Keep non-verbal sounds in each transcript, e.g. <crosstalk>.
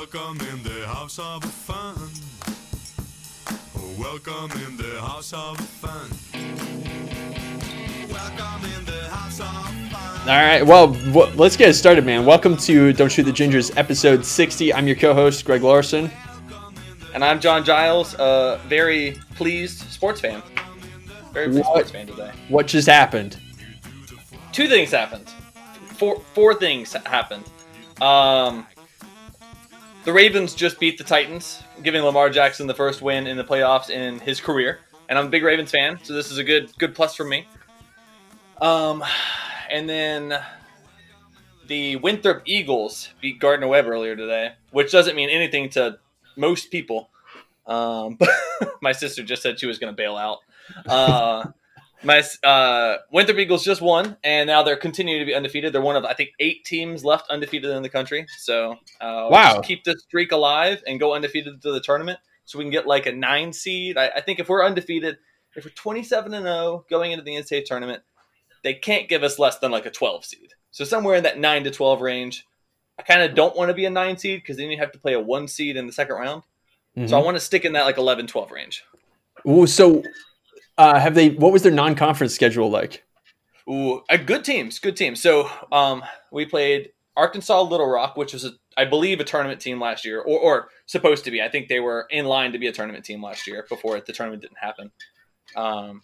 Welcome in the house of fun. Welcome in the house of fun. Welcome in the house of fun. All right, well, w- let's get it started, man. Welcome to Don't Shoot the Gingers, episode 60. I'm your co host, Greg Larson. And I'm John Giles, a very pleased sports fan. Very pleased What? sports fan today. What just happened? Two things happened. Four four things happened. Um, the Ravens just beat the Titans, giving Lamar Jackson the first win in the playoffs in his career. And I'm a big Ravens fan, so this is a good good plus for me. Um, and then the Winthrop Eagles beat Gardner Webb earlier today, which doesn't mean anything to most people. Um, <laughs> my sister just said she was going to bail out. Uh, my uh, Winthrop Eagles just won, and now they're continuing to be undefeated. They're one of I think eight teams left undefeated in the country. So uh, Wow. just keep the streak alive and go undefeated to the tournament, so we can get like a nine seed. I, I think if we're undefeated, if we're twenty seven and zero going into the NCAA tournament, they can't give us less than like a twelve seed. So somewhere in that nine to twelve range. I kind of don't want to be a nine seed because then you have to play a one seed in the second round. So I want to stick in that like 11, 12 range. Ooh, so, uh, have they, what was their non conference schedule like? Ooh, a good teams, good teams. So um, we played Arkansas Little Rock, which was, a, I believe, a tournament team last year, or, or supposed to be. I think they were in line to be a tournament team last year before the tournament didn't happen. Um,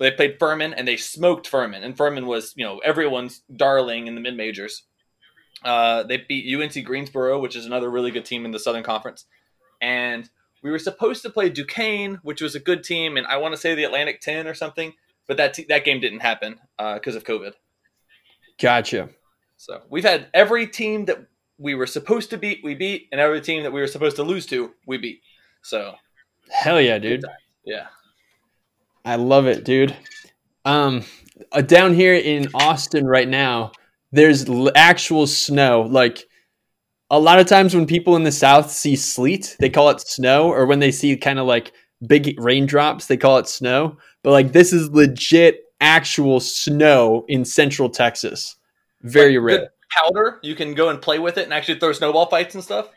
they played Furman and they smoked Furman, and Furman was you know everyone's darling in the mid majors. Uh, they beat UNC Greensboro, which is another really good team in the Southern Conference, and we were supposed to play Duquesne, which was a good team, and I want to say the Atlantic Ten or something, but that te- that game didn't happen because of COVID. Gotcha. So we've had every team that we were supposed to beat, we beat, and every team that we were supposed to lose to, we beat. So Hell yeah, dude. yeah, I love it, dude. Um, uh, down here in Austin right now, there's l- actual snow. Like a lot of times when people in the South see sleet, they call it snow, or when they see kind of like big raindrops, they call it snow. But like this is legit actual snow in Central Texas. Very Like, rare. powder. You can go and play with it and actually throw snowball fights and stuff.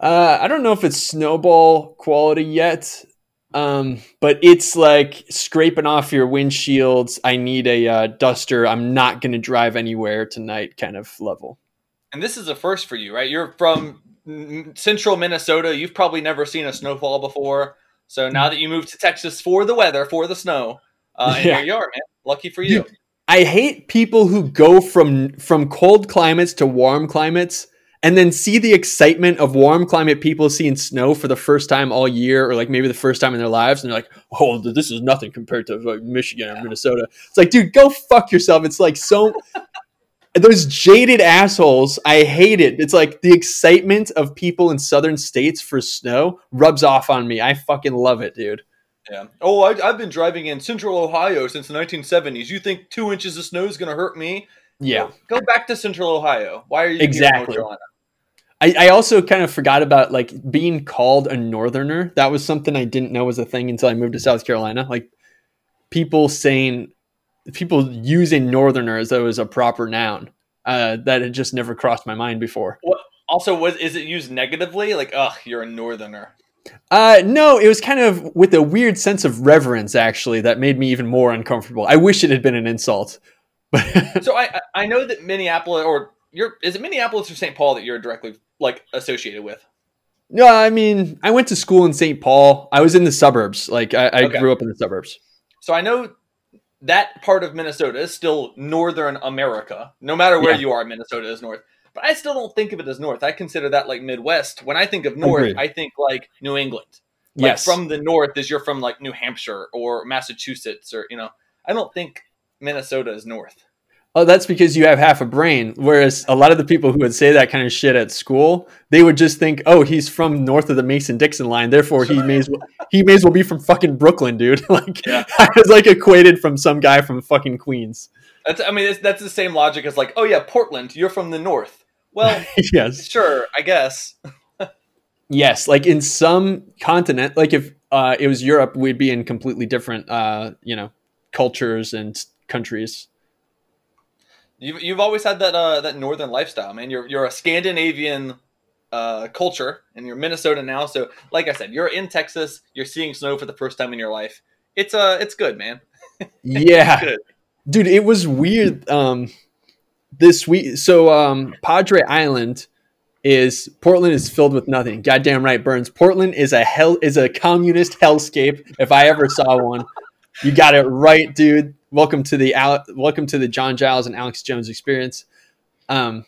Uh, I don't know if it's snowball quality yet, um, but it's like scraping off your windshields. I need a uh, duster. I'm not going to drive anywhere tonight, kind of level. And this is a first for you, right? You're from central Minnesota. You've probably never seen a snowfall before. So now that you moved to Texas for the weather, for the snow, uh, and Yeah. here you are, man. Lucky for you. I hate people who go from from cold climates to warm climates and then see the excitement of warm climate people seeing snow for the first time all year or like maybe the first time in their lives and they're like, "Oh, this is nothing compared to like Michigan or Minnesota." It's like, dude, go fuck yourself. It's like so those jaded assholes, I hate it. It's like the excitement of people in southern states for snow rubs off on me. I fucking love it, dude. Yeah. Oh, I, I've been driving in central Ohio since the 1970s. You think two inches of snow is going to hurt me? Yeah. Go back to central Ohio. Why are you Exactly. I, I also kind of forgot about like being called a northerner. That was something I didn't know was a thing until I moved to South Carolina. Like people saying, people using northerner as though it was a proper noun. Uh, that had just never crossed my mind before. Also, was is it used negatively? Like, ugh, you're a northerner. Uh, no, it was kind of with a weird sense of reverence, actually, that made me even more uncomfortable. I wish it had been an insult. But <laughs> So I I- I know that Minneapolis or you're is it Minneapolis or St. Paul that you're directly like associated with? no, I mean, I went to school in St. Paul. I was in the suburbs. Like, I, I Okay. grew up in the suburbs. So I know that part of Minnesota is still northern America. No matter where Yeah. you are, Minnesota is north. But I still don't think of it as north. I consider that like Midwest. When I think of north, Agreed. I think like New England. Like yes. from the north is you're from like New Hampshire or Massachusetts or you know. I don't think Minnesota is north. Oh, that's because you have half a brain. Whereas a lot of the people who would say that kind of shit at school, they would just think, "Oh, he's from north of the Mason Dixon line, therefore he may as well he may as well be from fucking Brooklyn, dude." <laughs> like Yeah. <laughs> I was like equated from some guy from fucking Queens. That's I mean it's, that's the same logic as like oh yeah Portland you're from the north. Well, <laughs> yes, sure I guess. yes. Like in some continent, like if uh, it was Europe, we'd be in completely different, uh, you know, cultures and countries. You've, you've always had that uh, that northern lifestyle, man. You're you're a Scandinavian uh, culture, and you're Minnesota now. So, like I said, you're in Texas. You're seeing snow for the first time in your life. It's uh, it's good, man. <laughs> Yeah, Good. dude, it was weird. Um, this week, so um, Padre Island is Portland is filled with nothing. Goddamn right, Burns. Portland is a hell is a communist hellscape. If I ever saw one, you got it right, dude. Welcome to the Al- welcome to the John Giles and Alex Jones experience. Um,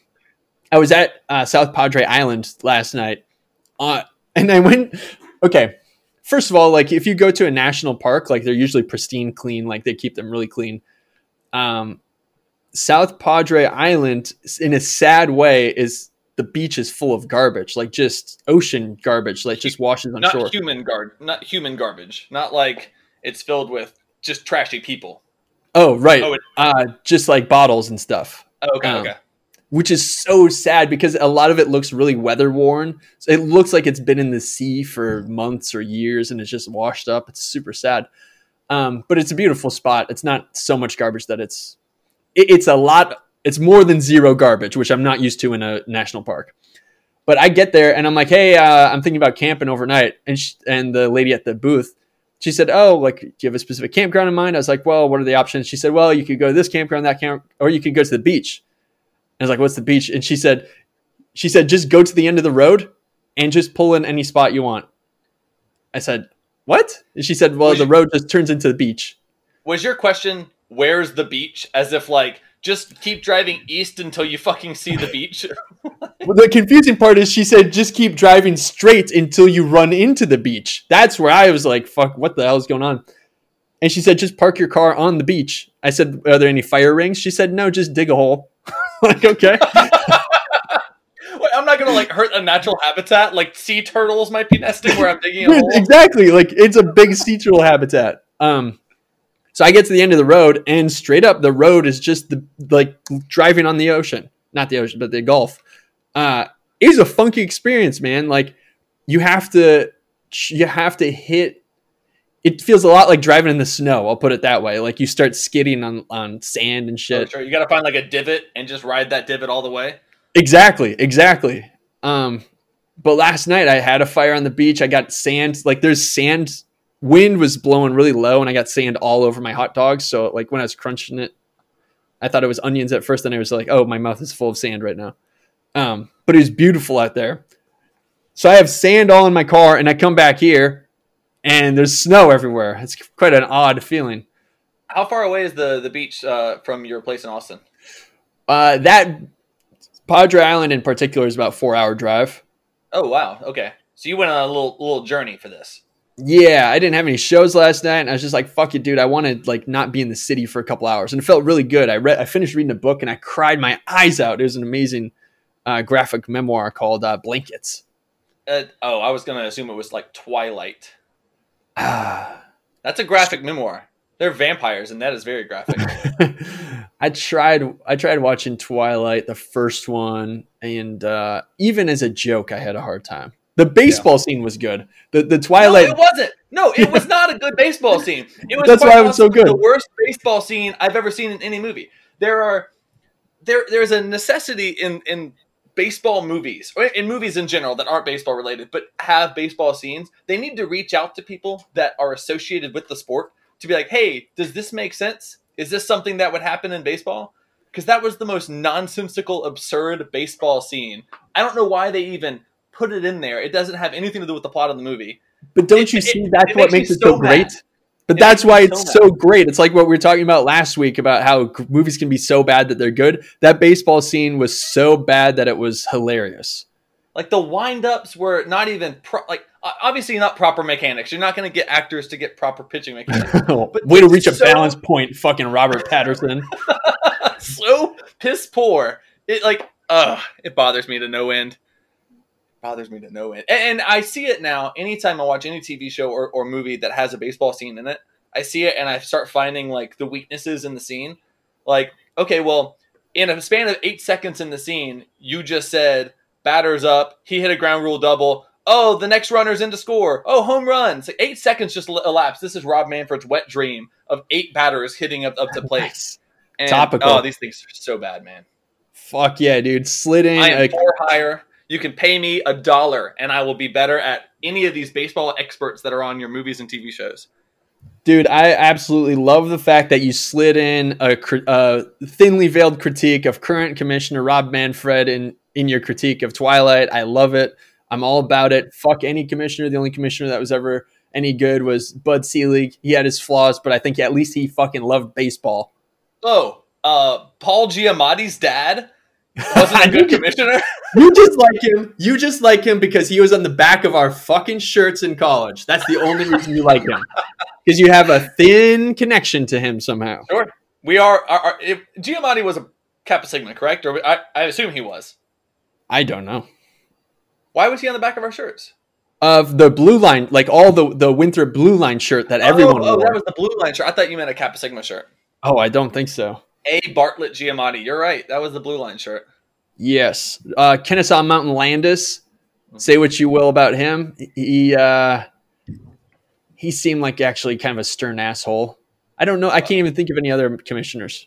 I was at uh, South Padre Island last night, uh, and I went. Okay, first of all, like if you go to a national park, like they're usually pristine, clean, like they keep them really clean. Um, South Padre Island, in a sad way, is the beach is full of garbage, like just ocean garbage, like just washes on Not shore. human guard, not human garbage. Not like it's filled with just trashy people. Oh, right. Oh, it- uh, just like bottles and stuff. Oh, okay, Um, okay. which is so sad because a lot of it looks really weather worn. So it looks like it's been in the sea for months or years and it's just washed up. It's super sad. Um, but it's a beautiful spot. It's not so much garbage that it's it, it's a lot. It's more than zero garbage, which I'm not used to in a national park. But I get there and I'm like, hey, uh, I'm thinking about camping overnight. And sh and the lady at the booth, she said, oh, like, do you have a specific campground in mind? I was like, well, what are the options? She said, well, you could go to this campground, that camp, or you could go to the beach. I was like, "What's the beach?" And she said, "She said just go to the end of the road and just pull in any spot you want." I said, "What?" And she said, "Well, Was the road just turns into the beach." Was your question where's the beach? As if like just keep driving east until you fucking see the beach. <laughs> Well, the confusing part is she said just keep driving straight until you run into the beach. That's where I was like, "Fuck, what the hell is going on?" And she said, "Just park your car on the beach." I said, "Are there any fire rings?" She said, "No, just dig a hole." <laughs> like, okay. <laughs> Wait, I'm not gonna like hurt a natural habitat. Like sea turtles might be nesting where I'm digging a hole. exactly. Like it's a big sea turtle habitat. Um, so I get to the end of the road, and straight up, the road is just the like driving on the ocean, not the ocean, but the Gulf. Uh, it's a funky experience, man. Like you have to, you have to hit. It feels a lot like driving in the snow. I'll put it that way. Like you start skidding on on sand and Oh, shit. sure. You gotta find like a divot and just ride that divot all the way. Exactly, exactly. Um, but last night I had a fire on the beach. I got sand. Like there's sand. Wind was blowing really low, and I got sand all over my hot dogs. So like when I was crunching it, I thought it was onions at first. Then I was like, oh, my mouth is full of sand right now. Um, but it was beautiful out there. So I have sand all in my car, and I come back here, and there's snow everywhere. It's quite an odd feeling. How far away is the the beach uh, from your place in Austin? Uh, that Padre Island in particular is about four hour drive. Oh wow. Okay. So you went on a little little journey for this. Yeah, I didn't have any shows last night, and I was just like, "Fuck it, dude! I want to like not be in the city for a couple hours," and it felt really good. I read, I finished reading a book, and I cried my eyes out. It was an amazing uh, graphic memoir called uh, "Blankets." Uh, oh, I was gonna assume it was like Twilight. Ah, That's a graphic memoir. They're vampires, and that is very graphic. <laughs> I tried, I tried watching Twilight, the first one, and uh, even as a joke, I had a hard time. The baseball scene was good. The the no, Twilight, it wasn't. No, it was <laughs> not a good baseball scene. It was That's why it was so good. The worst baseball scene I've ever seen in any movie. There are there there's a necessity in in baseball movies or in movies in general that aren't baseball related but have baseball scenes. They need to reach out to people that are associated with the sport to be like, "Hey, does this make sense? Is this something that would happen in baseball?" Because that was the most nonsensical, absurd baseball scene. I don't know why they even put it in there. It doesn't have anything to do with the plot of the movie. But don't It- you see it that's what makes makes it so so great? mad. But It that's why it's mad. so great. It's like what we were talking about last week about how movies can be so bad that they're good. That baseball scene was so bad that it was hilarious. Like the wind-ups were not even pro- like obviously not proper mechanics. You're not going to get actors to get proper pitching mechanics. <laughs> But Way to reach a balance point, fucking Robert <laughs> Pattinson. so piss poor. It like uh it bothers me to no end. Bothers me to no end. And, and I see it now anytime I watch any TV show or, or movie that has a baseball scene in it. I see it and I start finding like the weaknesses in the scene. Like, okay, well, in a span of eight seconds in the scene, you just said batters up, he hit a ground rule double. Oh, the next runner's in to score. Oh, home run. Like eight seconds just elapsed. This is Rob Manfred's wet dream of eight batters hitting up, up to plate. Nice. And, Topical. Oh, these things are so bad, man. Fuck yeah, dude. Slid in. I am like, for hire. You can pay me a dollar, and I will be better at any of these baseball experts that are on your movies and TV shows. Dude, I absolutely love the fact that you slid in a, a thinly veiled critique of current commissioner Rob Manfred in, in your critique of Twilight. I love it. I'm all about it. Fuck any commissioner. The only commissioner that was ever any good was Bud Selig. He had his flaws, but I think at least he fucking loved baseball. Oh, uh, Paul Giamatti's dad wasn't a <laughs> good commissioner. <laughs> You just like him. You just like him because he was on the back of our fucking shirts in college. That's the only reason you like him. <laughs> Because you have a thin connection to him somehow. Sure. We are. Our, our, if Giamatti was a Kappa Sigma, correct? Or I, I assume he was. I don't know. Why was he on the back of our shirts? Of the blue line, like all the the Winthrop blue line shirt that oh, everyone oh, oh, wore. that was the blue line shirt. I thought you meant a Kappa Sigma shirt. oh, I don't think so. A Bartlett Giamatti. You're right. That was the blue line shirt. Yes. Uh, Kennesaw Mountain Landis. Say what you will about him. He uh, he seemed like actually kind of a stern asshole. I don't know. I can't even think of any other commissioners.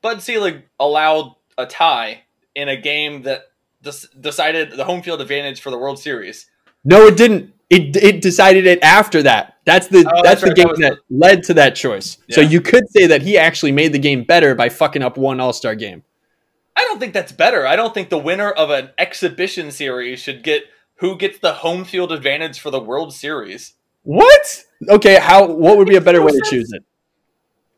Bud Selig allowed a tie in a game that des- decided the home field advantage for the World Series. No, it didn't. It it decided it after that. That's the Oh, that's, that's the right. game That that, led to that choice. So you could say that he actually made the game better by fucking up one All Star game. I don't think that's better. I don't think the winner of an exhibition series should get who gets the home field advantage for the World Series. What? Okay, how? What would be a better way to choose it?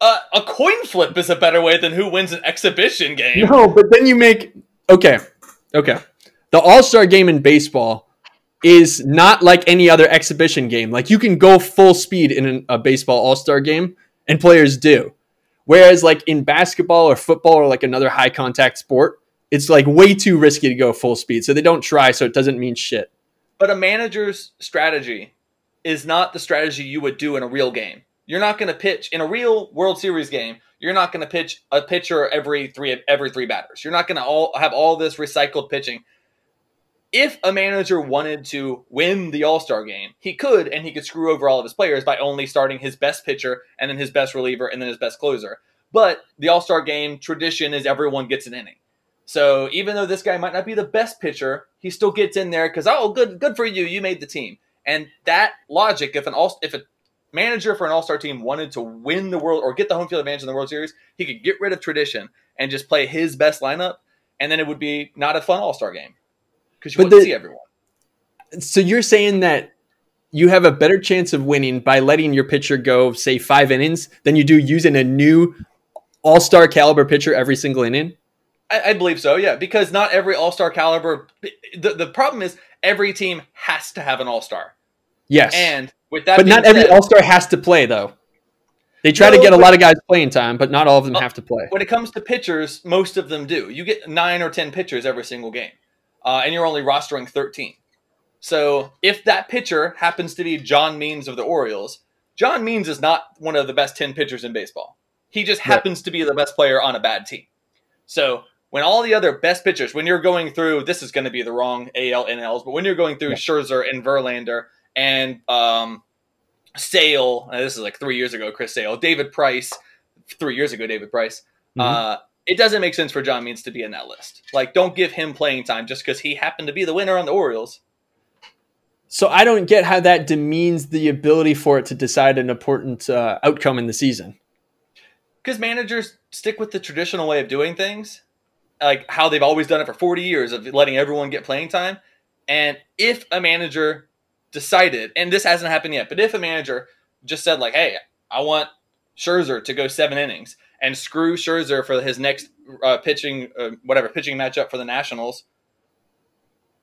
Uh, a coin flip is a better way than who wins an exhibition game. No, but then you make okay, okay. The All Star game in baseball is not like any other exhibition game. Like you can go full speed in an, a baseball All Star game, and players do. Whereas like in basketball or football or like another high contact sport, it's like way too risky to go full speed. So they don't try. So it doesn't mean shit. But a manager's strategy is not the strategy you would do in a real game. You're not going to pitch in a real World Series game. You're not going to pitch a pitcher every three every three batters. You're not going to all have all this recycled pitching. If a manager wanted to win the All Star game, he could, and he could screw over all of his players by only starting his best pitcher and then his best reliever and then his best closer. But the All Star game tradition is everyone gets an inning. So even though this guy might not be the best pitcher, he still gets in there because oh, good, good for you, you made the team. And that logic, if an all, if a manager for an All Star team wanted to win the world or get the home field advantage in the World Series, he could get rid of tradition and just play his best lineup, and then it would be not a fun All Star game because you But wouldn't the- see everyone. So you're saying that you have a better chance of winning by letting your pitcher go, say, five innings than you do using a new all star caliber pitcher every single inning? I, I believe so, yeah, because not every All Star caliber. The, the problem is every team has to have an All Star, Yes. and with that, but not every all star has to play, though. They try to get a lot of guys playing time, but not all of them Oh, have to play. when it comes to pitchers, most of them do. You get nine or ten pitchers every single game, uh, and you're only rostering thirteen. So if that pitcher happens to be John Means of the Orioles, John Means is not one of the best ten pitchers in baseball. He just Right. happens to be the best player on a bad team. So when all the other best pitchers, when you're going through, this is going to be the wrong AL NLs, but when you're going through Yeah. Scherzer and Verlander and um, Sale, uh, this is like three years ago, Chris Sale, David Price, three years ago, David Price. Mhm. Uh, it doesn't make sense for John Means to be in that list. Like, don't give him playing time just because he happened to be the winner on the Orioles. So I don't get how that demeans the ability for it to decide an important uh, outcome in the season. Because managers stick with the traditional way of doing things, like how they've always done it for 40 years of letting everyone get playing time. And if a manager decided, and this hasn't happened yet, but if a manager just said, like, hey, I want Scherzer to go seven innings and screw Scherzer for his next uh, pitching, uh, whatever, pitching matchup for the Nationals,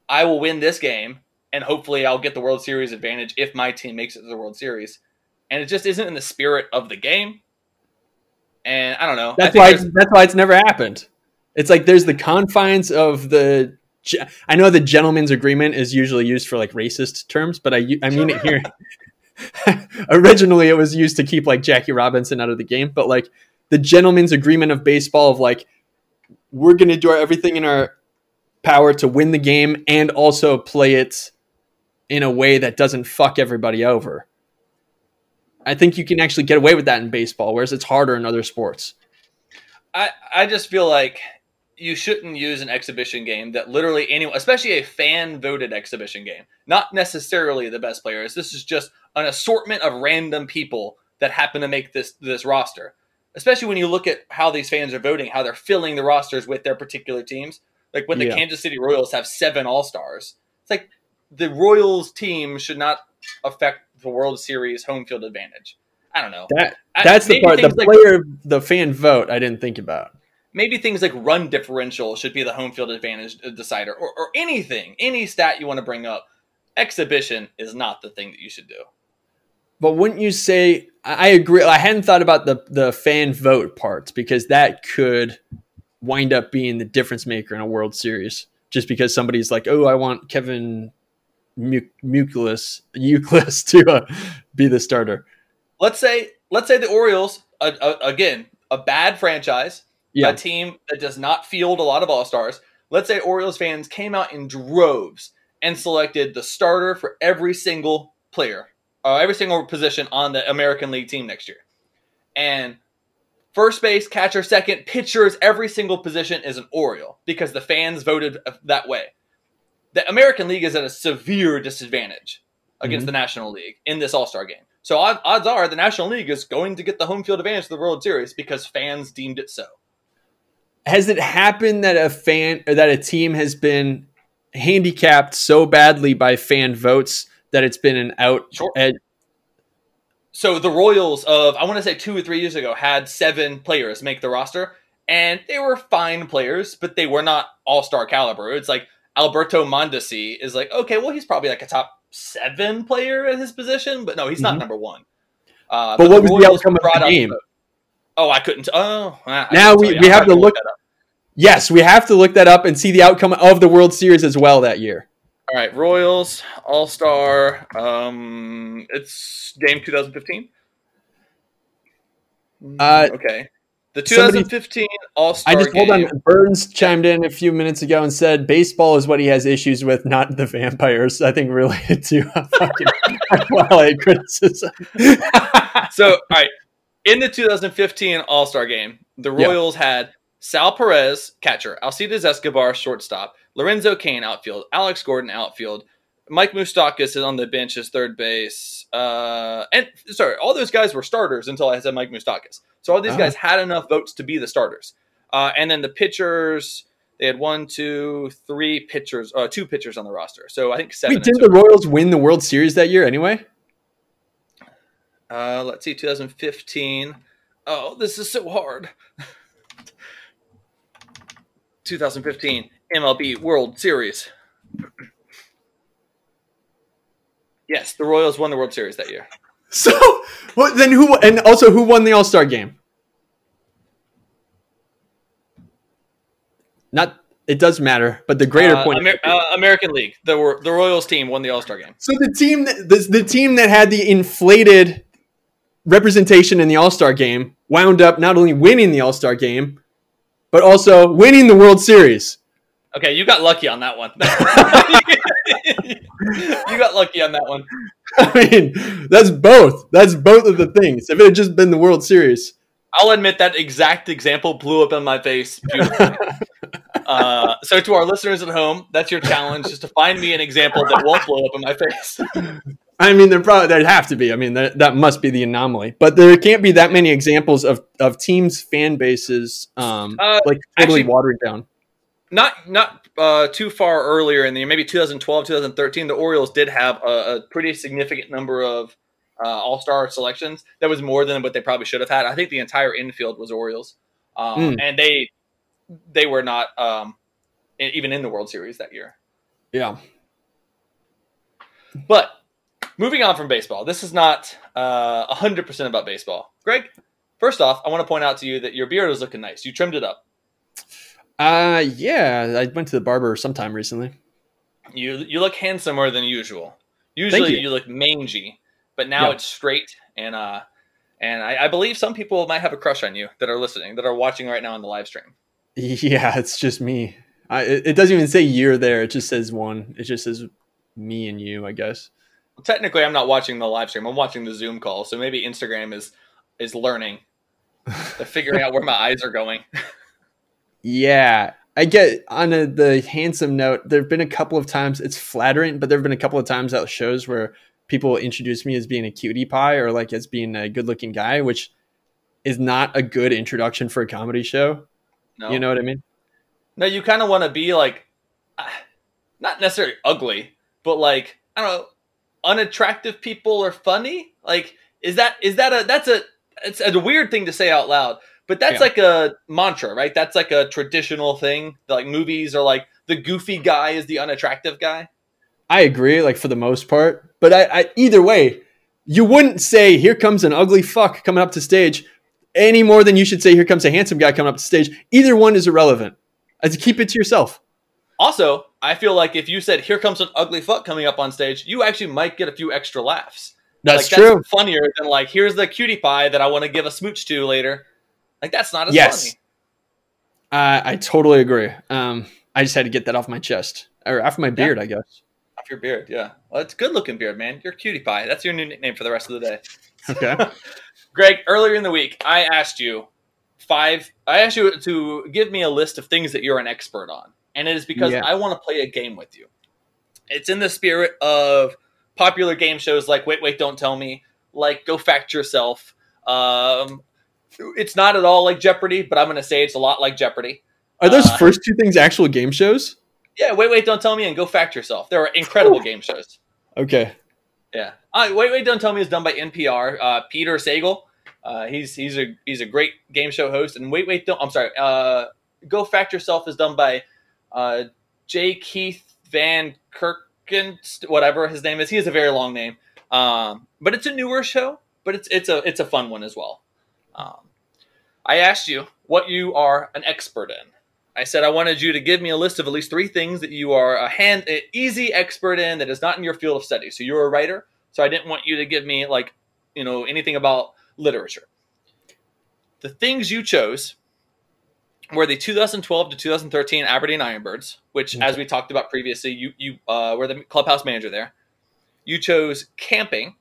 I will win this game and hopefully I'll get the World Series advantage if my team makes it to the World Series. And it just isn't in the spirit of the game. And I don't know. That's why. That's why it's never happened. It's like there's the confines of the. I know the gentleman's agreement is usually used for like racist terms, but I I mean it here. <laughs> Originally, it was used to keep like Jackie Robinson out of the game, but like the gentleman's agreement of baseball of like we're going to do everything in our power to win the game and also play it in a way that doesn't fuck everybody over. I think you can actually get away with that in baseball, whereas it's harder in other sports. I, I just feel like you shouldn't use an exhibition game that literally anyone, especially a fan voted exhibition game, not necessarily the best players. This is just an assortment of random people that happen to make this this roster. Especially when you look at how these fans are voting, how they're filling the rosters with their particular teams. Like when the Yeah. Kansas City Royals have seven All Stars, it's like the Royals team should not affect the World Series home field advantage. I don't know. That I- that's the part. The like- player, the fan vote. I didn't think about. maybe things like run differential should be the home field advantage uh, decider or, or anything any stat you want to bring up exhibition is not the thing that you should do But wouldn't you say? I agree. I hadn't thought about the the fan vote parts because that could wind up being the difference maker in a World Series. Just because somebody's like, "Oh, I want Kevin Mu- Muclis Euclid <laughs> to uh, be the starter." let's say let's say the orioles uh, uh, again a bad franchise Yeah, a team that does not field a lot of all-stars let's say orioles fans came out in droves and selected the starter for every single player uh, every single position on the american league team next year. And first base catcher second pitchers every single position is an oriole because the fans voted that way. The american league is at a severe disadvantage against Mhm. the national league in this all-star game. So odds are the national league is going to get the home field advantage of the world series because fans deemed it so. Has it happened that a fan or that a team has been handicapped so badly by fan votes that it's been an out? Sure. ed- So the Royals of I want to say two or three years ago had seven players make the roster, and they were fine players, but they were not all star caliber. It's like Alberto Mondesi is like okay, well he's probably like a top seven player at his position, but no, he's not Mhm. number one. Uh, But what was the outcome of the game? vote. Oh, I couldn't. Oh, I- Now we- we have to look- that up. yes, we have to look that up and see the outcome of the World Series as well that year. All right, Royals All Star. Um, it's game 2015. Uh, okay, the 2015 All Star. I just hold game. on. Burns chimed in a few minutes ago and said baseball is what he has issues with, not the vampires. I think related <laughs> to fucking <laughs> Twilight criticism. So, all right, in the 2015 All Star game, the Yeah. Royals had Sal Perez, catcher, Alcides Escobar, shortstop, Lorenzo Cain, outfield, Alex Gordon, outfield, Mike Moustakas is on the bench as third base, uh, and sorry, all those guys were starters until I said Mike Moustakas. So all these Ah. guys had enough votes to be the starters, uh, and then the pitchers. They had one, two, three pitchers, uh, two pitchers on the roster. So I think seven. Wait, didn't the Royals win the World Series that year anyway? Uh, let's see, 2015. Oh, this is so hard. <laughs> 2015 MLB World Series. yes, the Royals won the World Series that year. So, well, then who? And also, who won the All Star game? Not. It does matter, but the greater Uh, point. Amer- uh, American League. The the Royals team won the All Star game. So the team that the, the team that had the inflated representation in the All Star game wound up not only winning the All Star game, but also winning the World Series. Okay, you got lucky on that one. <laughs> you got lucky on that one. <laughs> I mean, that's both. That's both of the things. If it had just been the World Series, I'll admit that exact example blew up in my face. <laughs> uh, so to our listeners at home, that's your challenge: is to find me an example that won't blow up in my face. I mean, there probably there'd have to be. I mean, that that must be the anomaly. But there can't be that many examples of of teams' fan bases um, Uh, like totally actually- watering down. Not not uh, too far earlier in the year, maybe 2012, 2013, the Orioles did have a, a pretty significant number of uh, All Star selections. That was more than what they probably should have had. I think the entire infield was Orioles, um, Mm. and they they were not um, even in the World Series that year. Yeah. But moving on from baseball, this is not uh, 100% about baseball. Greg, first off, I want to point out to you that your beard is looking nice. You trimmed it up. Uh, yeah. I went to the barber sometime recently. You you look handsomer than usual. Usually you. you. look mangy, but now Yeah. it's straight and uh and I, I believe some people might have a crush on you that are listening, that are watching right now on the live stream. Yeah, it's just me. I, it, it doesn't even say you're there. It just says one. It just says me and you, I guess. Technically, I'm not watching the live stream. I'm watching the Zoom call, so maybe Instagram is is learning. They're figuring <laughs> out where my eyes are going. Yeah. I get on a, the handsome note. There have been a couple of times it's flattering, but there have been a couple of times at shows where people introduce me as being a cutie pie or like as being a good looking guy, which is not a good introduction for a comedy show. No, You know what I mean? no, you kind of want to be like, <sighs> not necessarily ugly, but like I don't know, unattractive people are funny. Like, is that is that a that's a it's a weird thing to say out loud, but that's Yeah. like a mantra, right? That's like a traditional thing. Like movies are like the goofy guy is the unattractive guy. I agree, like for the most part. But I, I either way, you wouldn't say here comes an ugly fuck coming up to stage any more than you should say here comes a handsome guy coming up to stage. Either one is irrelevant. As keep it to yourself. Also, I feel like if you said "Here comes an ugly fuck coming up on stage," you actually might get a few extra laughs. That's like, true. That's funnier than like, "Here's the cutie pie that I want to give a smooch to later." Like that's not as Yes. funny. Uh, I totally agree. Um, I just had to get that off my chest or off my beard, I guess. Off your beard, yeah. Well, it's a good looking beard, man. You're cutie pie. That's your new nickname for the rest of the day. <laughs> Okay. Greg, earlier in the week, I asked you five. I asked you to give me a list of things that you're an expert on, and it is because Yeah. I want to play a game with you. It's in the spirit of popular game shows like Wait, Wait, Don't Tell Me, like Go Fact Yourself. Um, it's not at all like Jeopardy, but I'm going to say it's a lot like Jeopardy. Are those Uh, first two things actual game shows? Yeah, Wait, Wait, Don't Tell Me, and Go Fact Yourself. They're incredible game shows. Okay. Yeah. Uh, Wait, Wait, Don't Tell Me is done by NPR. Uh, Peter Sagal. Uh, he's he's a he's a great game show host. And Wait, Wait, Don't. I'm sorry. Uh, Go Fact Yourself is done by uh, J. Keith Van Kirken, whatever his name is. He has a very long name. Um, but it's a newer show. But it's it's a it's a fun one as well. Um, I asked you what you are an expert in. I said I wanted you to give me a list of at least three things that you are a hand a easy expert in that is not in your field of study. So you're a writer, so I didn't want you to give me like you know anything about literature. The things you chose were the 2012 to 2013 Aberdeen Ironbirds, which, as we talked about previously, you you uh, were the clubhouse manager there. You chose camping.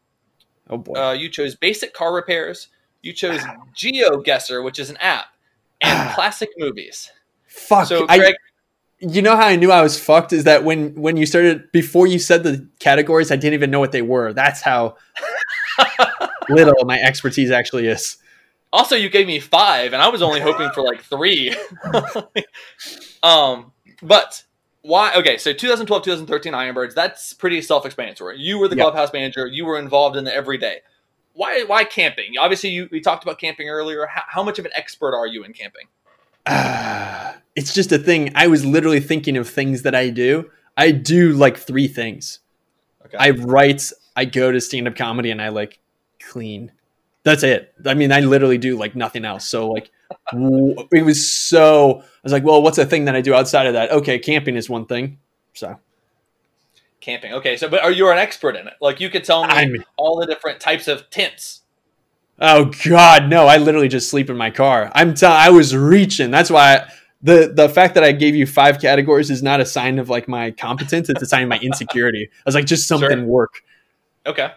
Oh boy. Uh, you chose basic car repairs. You chose GeoGuessr, which is an app, and <sighs> classic movies. Fuck. So, I, Greg, you know how I knew I was fucked is that when when you started before you said the categories, I didn't even know what they were. That's how <laughs> little my expertise actually is. Also, you gave me five, and I was only hoping for like three. <laughs> um, but why? Okay, so 2012, 2013 Ironbirds. That's pretty self-explanatory. You were the Yeah. clubhouse manager. You were involved in the everyday. Why? Why camping? Obviously, you we talked about camping earlier. How, how much of an expert are you in camping? Ah, it's just a thing. I was literally thinking of things that I do. I do like three things. Okay. I write, I go to stand up comedy, and I like clean. That's it. I mean, I literally do like nothing else. So like, w- it was so. I was like, well, what's a thing that I do outside of that? Okay, camping is one thing. So camping. Okay, so but are you an expert in it? Like you could tell me I mean- all the different types of tents. Oh God, no! I literally just sleep in my car. I'm t- I was reaching. That's why I, the the fact that I gave you five categories is not a sign of like my competence. It's a sign of my insecurity. I was like, just something Sure. work. Okay.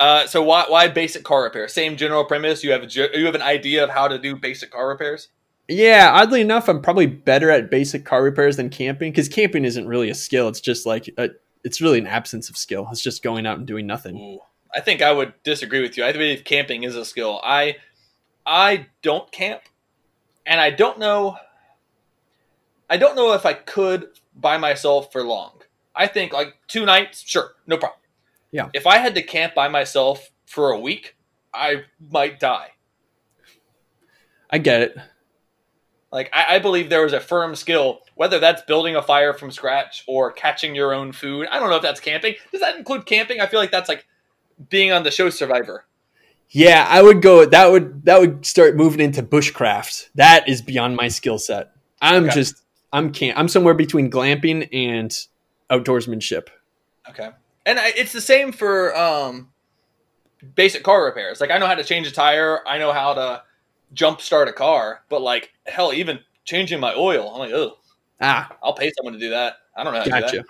Uh, so why why basic car repair? Same general premise. You have a, you have an idea of how to do basic car repairs. Yeah, oddly enough, I'm probably better at basic car repairs than camping because camping isn't really a skill. It's just like a, it's really an absence of skill. It's just going out and doing nothing. Ooh, I think I would disagree with you. I believe camping is a skill. I I don't camp, and I don't know. I don't know if I could by myself for long. I think like two nights, sure, no problem. Yeah. If I had to camp by myself for a week, I might die. I get it. Like I, I believe there is a firm skill, whether that's building a fire from scratch or catching your own food. I don't know if that's camping. Does that include camping? I feel like that's like being on the show Survivor. Yeah, I would go. That would that would start moving into bushcraft. That is beyond my skill set. I'm Okay. just I'm can't. I'm somewhere between glamping and outdoorsmanship. Okay. And I, it's the same for um, basic car repairs. Like I know how to change a tire, I know how to jump start a car, but like hell, even changing my oil, I'm like, oh, Ah, I'll pay someone to do that. I don't know how to do gotcha. that.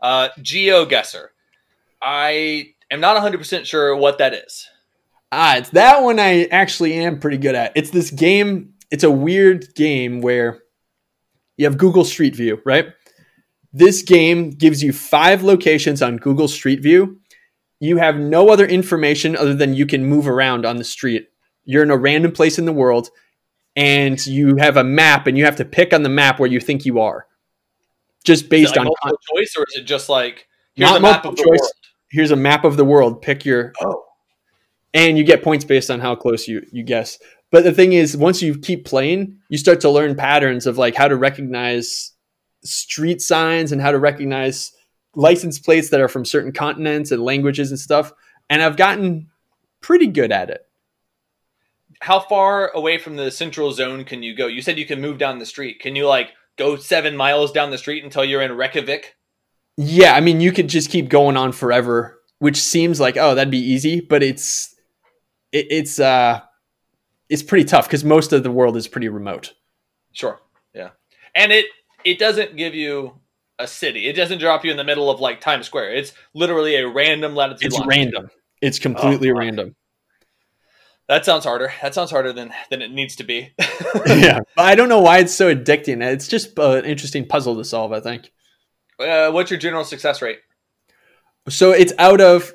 Uh, GeoGuessr. I am not 100 percent sure what that is. Ah, it's that one I actually am pretty good at. It's this game. It's a weird game where you have Google Street View, right? This game gives you five locations on Google Street View. You have no other information other than you can move around on the street. You're in a random place in the world, and you have a map, and you have to pick on the map where you think you are, just Is it based like on. multiple choice, or is it just like here's Not a map multiple of the choice. world? Here's a map of the world. Pick your Oh, and you get points based on how close you you guess. But the thing is, once you keep playing, you start to learn patterns of like how to recognize street signs and how to recognize license plates that are from certain continents and languages and stuff. And I've gotten pretty good at it. How far away from the central zone can you go? You said you can move down the street. Can you like go seven miles down the street until you're in Reykjavik? Yeah, I mean, you could just keep going on forever, which seems like oh, that'd be easy, but it's it, it's uh it's pretty tough because most of the world is pretty remote. Sure. Yeah. And it it doesn't give you a city. It doesn't drop you in the middle of like Times Square. It's literally a random latitude. It's random. It's completely Oh, random. That sounds harder. That sounds harder than than it needs to be. <laughs> yeah, but I don't know why it's so addicting. It's just uh, an interesting puzzle to solve. I think. uh, what's your general success rate? So it's out of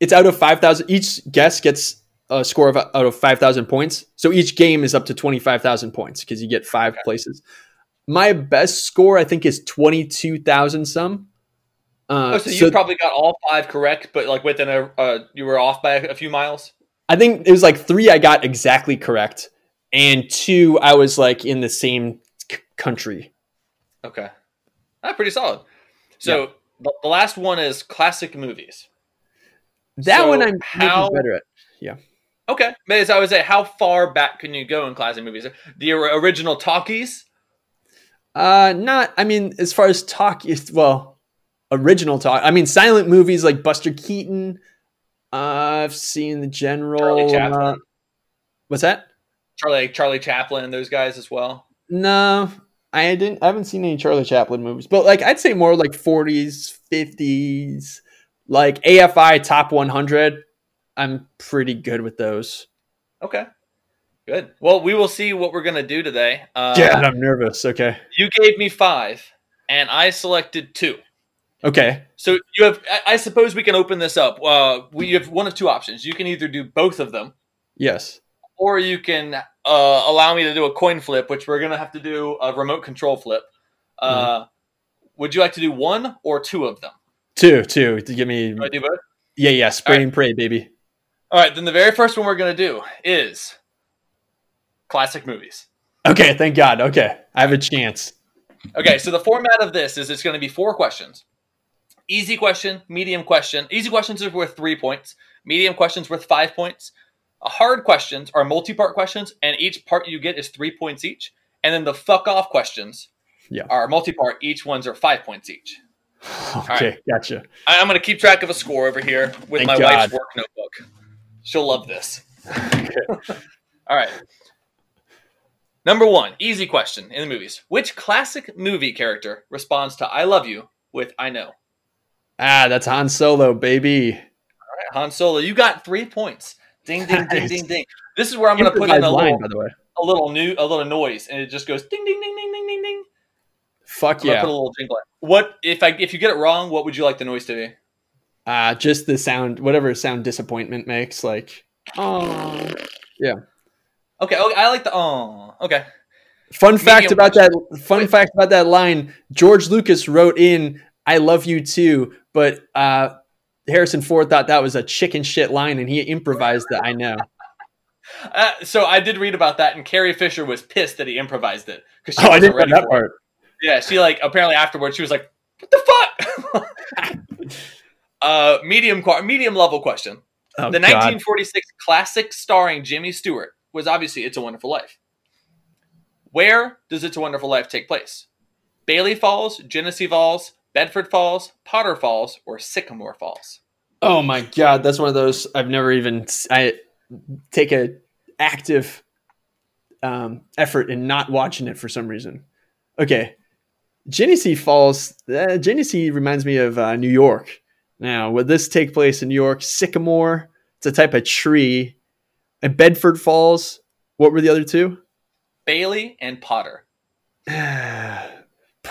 it's out of five thousand. Each guest gets a score of out of five thousand points. So each game is up to twenty five thousand points because you get five places. My best score, I think, is twenty two thousand some. Uh, Oh, so you probably got all five correct, but like within a uh, you were off by a few miles. I think it was like three I got exactly correct, and two I was like in the same c- country. Okay, that's pretty solid. So the, the last one is classic movies. That So one I'm how- better at. Yeah. Okay, but as I would say, how far back can you go in classic movies? The original talkies. Uh, not. I mean, as far as talk is well, original talk. I mean, silent movies like Buster Keaton. I've seen the general. Uh, what's that? Charlie Charlie Chaplin, those guys as well. No, I didn't. I haven't seen any Charlie Chaplin movies, but like I'd say more like 40s, 50s, like AFI top 100. I'm pretty good with those. Okay, good. Well, we will see what we're gonna do today. Uh, yeah, I'm nervous. Okay. you gave me five, and I selected two. Okay. So you have. I, I suppose we can open this up. Uh, we have one of two options. You can either do both of them, Yes. or you can uh, allow me to do a coin flip, which we're gonna have to do a remote control flip. Uh, Would you like to do one or two of them? Two, two to give me. Do I do both? Yeah, yeah. Spray and pray, baby. All right. Then the very first one we're gonna do is classic movies. Okay. Thank God. Okay. I have a chance. Okay, so the format of this is it's going to be four questions. Easy question, medium question. Easy questions are worth three points. Medium questions worth five points. Uh, hard questions are multi-part questions, and each part you get is three points each. And then the fuck off questions Yeah. are multi-part. Each ones are five points each. Okay. Gotcha. I- I'm going to keep track of a score over here with Thank my God. wife's work notebook. She'll love this. <laughs> All right. Number one, easy question in the movies. Which classic movie character responds to "I love you" with "I know"? Ah, that's Han Solo, baby. All right, Han Solo, you got three points. Ding, ding, ding, ding, <laughs> ding. This is where I'm going to put in a line, little, by the way. a little new, a little noise, and it just goes ding, ding, ding, ding, ding, ding, ding. Fuck I'm yeah. put a little jingle. in. What if I if you get it wrong? What would you like the noise to be? Uh, just the sound, whatever sound disappointment makes, like, oh. Yeah. Okay, okay I like the oh. Okay, Fun fact about that. Fun Wait. fact about that line. George Lucas wrote in "I love you too," but uh, Harrison Ford thought that was a chicken shit line, and he improvised the "I know." <laughs> uh, so I did read about that, and Carrie Fisher was pissed that he improvised it because Oh, I didn't know that part. Yeah, she like apparently afterwards she was like, "What the fuck?" <laughs> uh, medium medium level question. Oh, the God. 1946 classic starring Jimmy Stewart was obviously It's a Wonderful Life. Where does It's a Wonderful Life take place? Bailey Falls, Genesee Falls, Bedford Falls, Potter Falls, or Sycamore Falls? Oh my god, that's one of those I've never even I take a active um, effort in not watching it for some reason. Okay, Genesee Falls. Uh, Genesee reminds me of uh, New York. Now, would this take place in New York? Sycamore. It's a type of tree. And Bedford Falls. What were the other two? Bailey and Potter. <sighs>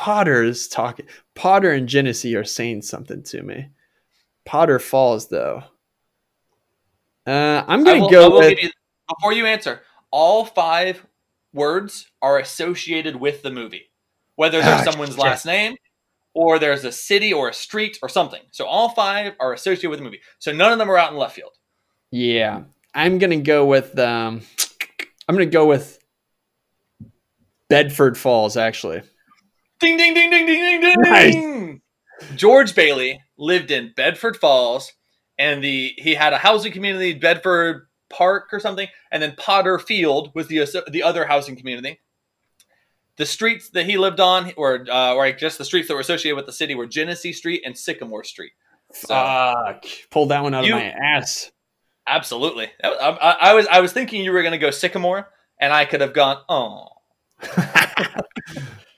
Potter is talking. Potter and Genesee are saying something to me. Potter Falls, though. Uh, I'm gonna will- go will with. give you- before you answer, all five words are associated with the movie, whether there's Ah, someone's shit. last name or there's a city or a street or something. So all five are associated with the movie. So none of them are out in left field. Yeah, I'm gonna go with. Um, I'm gonna go with Bedford Falls. Actually, Ding ding ding ding ding ding ding. Nice. George Bailey lived in Bedford Falls, and the he had a housing community, Bedford Park or something, and then Potter Field was the the other housing community. The streets that he lived on, or uh, or just the streets that were associated with the city, were Genesee Street and Sycamore Street. So fuck, pulled that one out You- of my ass. absolutely, I, I, I was I was thinking you were going to go Sycamore, and I could have gone. Oh, <laughs>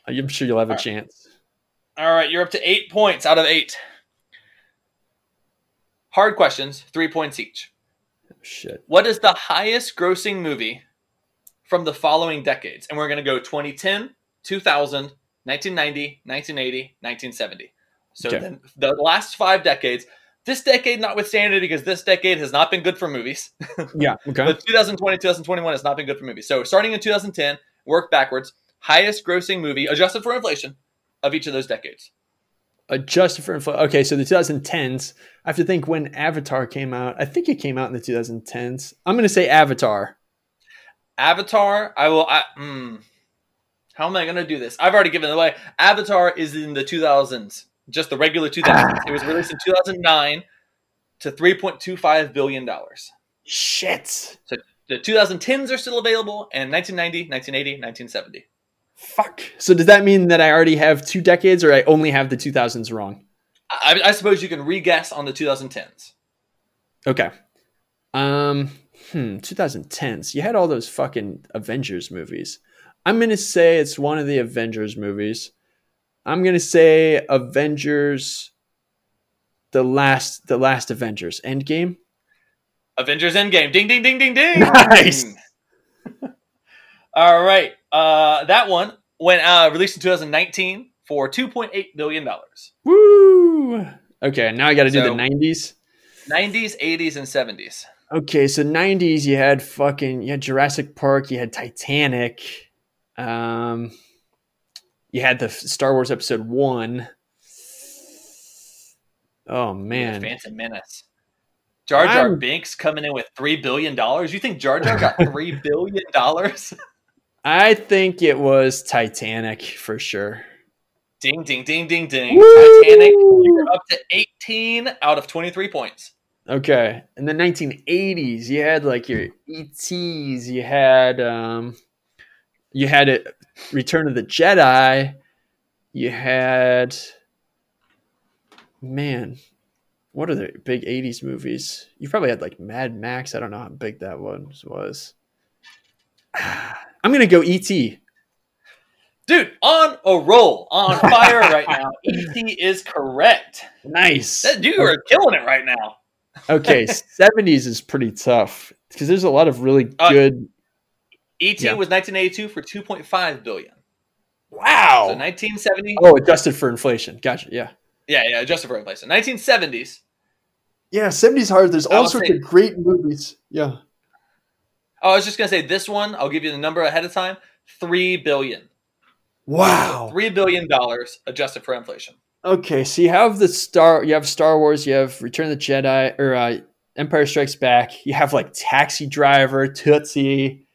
I'm sure you'll have a chance. All right, you're up to eight points out of eight. Hard questions, three points each. Oh, shit. What is the highest grossing movie from the following decades? And we're going to go 2010, 2000, 1990, 1980, 1970. So Okay. then the last five decades. This decade notwithstanding, because this decade has not been good for movies. <laughs> Yeah. Okay. But 2020, 2021 has not been good for movies. So starting in 2010, work backwards. Highest grossing movie, adjusted for inflation, of each of those decades. Adjusted for inflation. Okay, so the 2010s. I have to think when Avatar came out. I think it came out in the 2010s. I'm gonna say Avatar. Avatar, I will. I, mm, how am I going to do this? I've already given it away. Avatar is in the 2000s, just the regular 2000s. it was released in 2009 to 3.25 billion dollars. Shit. So the 2010s are still available, and 1990, 1980, 1970. Fuck. So does that mean that I already have two decades, or I only have the 2000s wrong? I, I suppose you can re-guess on the 2010s. Okay. Um. Hmm. 2010s. You had all those fucking Avengers movies. I'm gonna say it's one of the Avengers movies. I'm gonna say Avengers. The last, the last Avengers Endgame. Avengers Endgame. Ding, ding, ding, ding, ding. <laughs> Nice. All right. Uh, that one went uh, released in 2019 for 2.8 billion dollars. Woo! Okay, now I got to do So- the 90s. 90s, 80s, and 70s. Okay, so 90s you had fucking you had Jurassic Park, you had Titanic, um, you had the Star Wars Episode One. Oh man, Phantom Menace. Jar Jar I'm- Binks coming in with three billion dollars. You think Jar Jar got <laughs> three billion dollars? <laughs> I think it was Titanic for sure. ding, ding, ding, ding, ding. Woo! Titanic. You're up to 18 out of 23 points. Okay, in the 1980s, you had like your ETs, you had um, you had it, Return of the Jedi, you had man, what are the big 80s movies? You probably had like Mad Max. I don't know how big that one was. <sighs> <sighs> I'm gonna go ET. Dude, on a roll, on fire right now. <laughs> ET is correct. Nice. That- You are killing it right now. Okay, <laughs> 70s is pretty tough because there's a lot of really Uh, good. ET Yeah. was 1982 for 2.5 billion. Wow. So 1970. Oh, adjusted for inflation. Gotcha. Yeah. Yeah, yeah, adjusted for inflation. 1970s. Yeah, 70s hard. There's all sorts say- of great movies. Yeah. Oh, I was just gonna say this one. I'll give you the number ahead of time. Three billion. Wow. Three billion dollars adjusted for inflation. Okay, so you have the Star you have Star Wars, you have Return of the Jedi or uh, Empire Strikes Back. You have like Taxi Driver, Tootsie,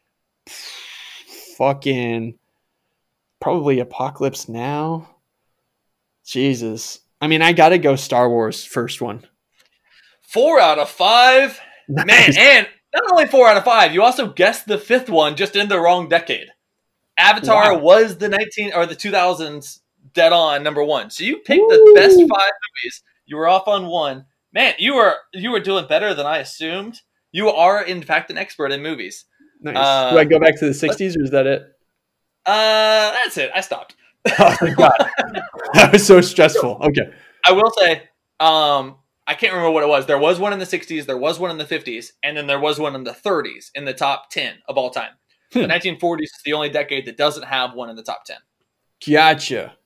fucking probably Apocalypse Now. Jesus. I mean, I got to go Star Wars first one. Four out of five. Man, and not only four out of five, you also guessed the fifth one just in the wrong decade. Avatar Wow. was the 19 or the 2000s dead on number one. So you picked the best five movies. You were off on one. Man, you were you were doing better than I assumed. You are in fact an expert in movies. Nice. Uh, Do I go back to the 60s or is that it? Uh, that's it. I stopped. <laughs> Oh, thank God. <laughs> that was so stressful. Okay. <laughs> I will say, um, I can't remember what it was. There was one in the 60s, there was one in the 50s, and then there was one in the 30s in the top 10 of all time. The Hmm. 1940s is the only decade that doesn't have one in the top 10. Gotcha.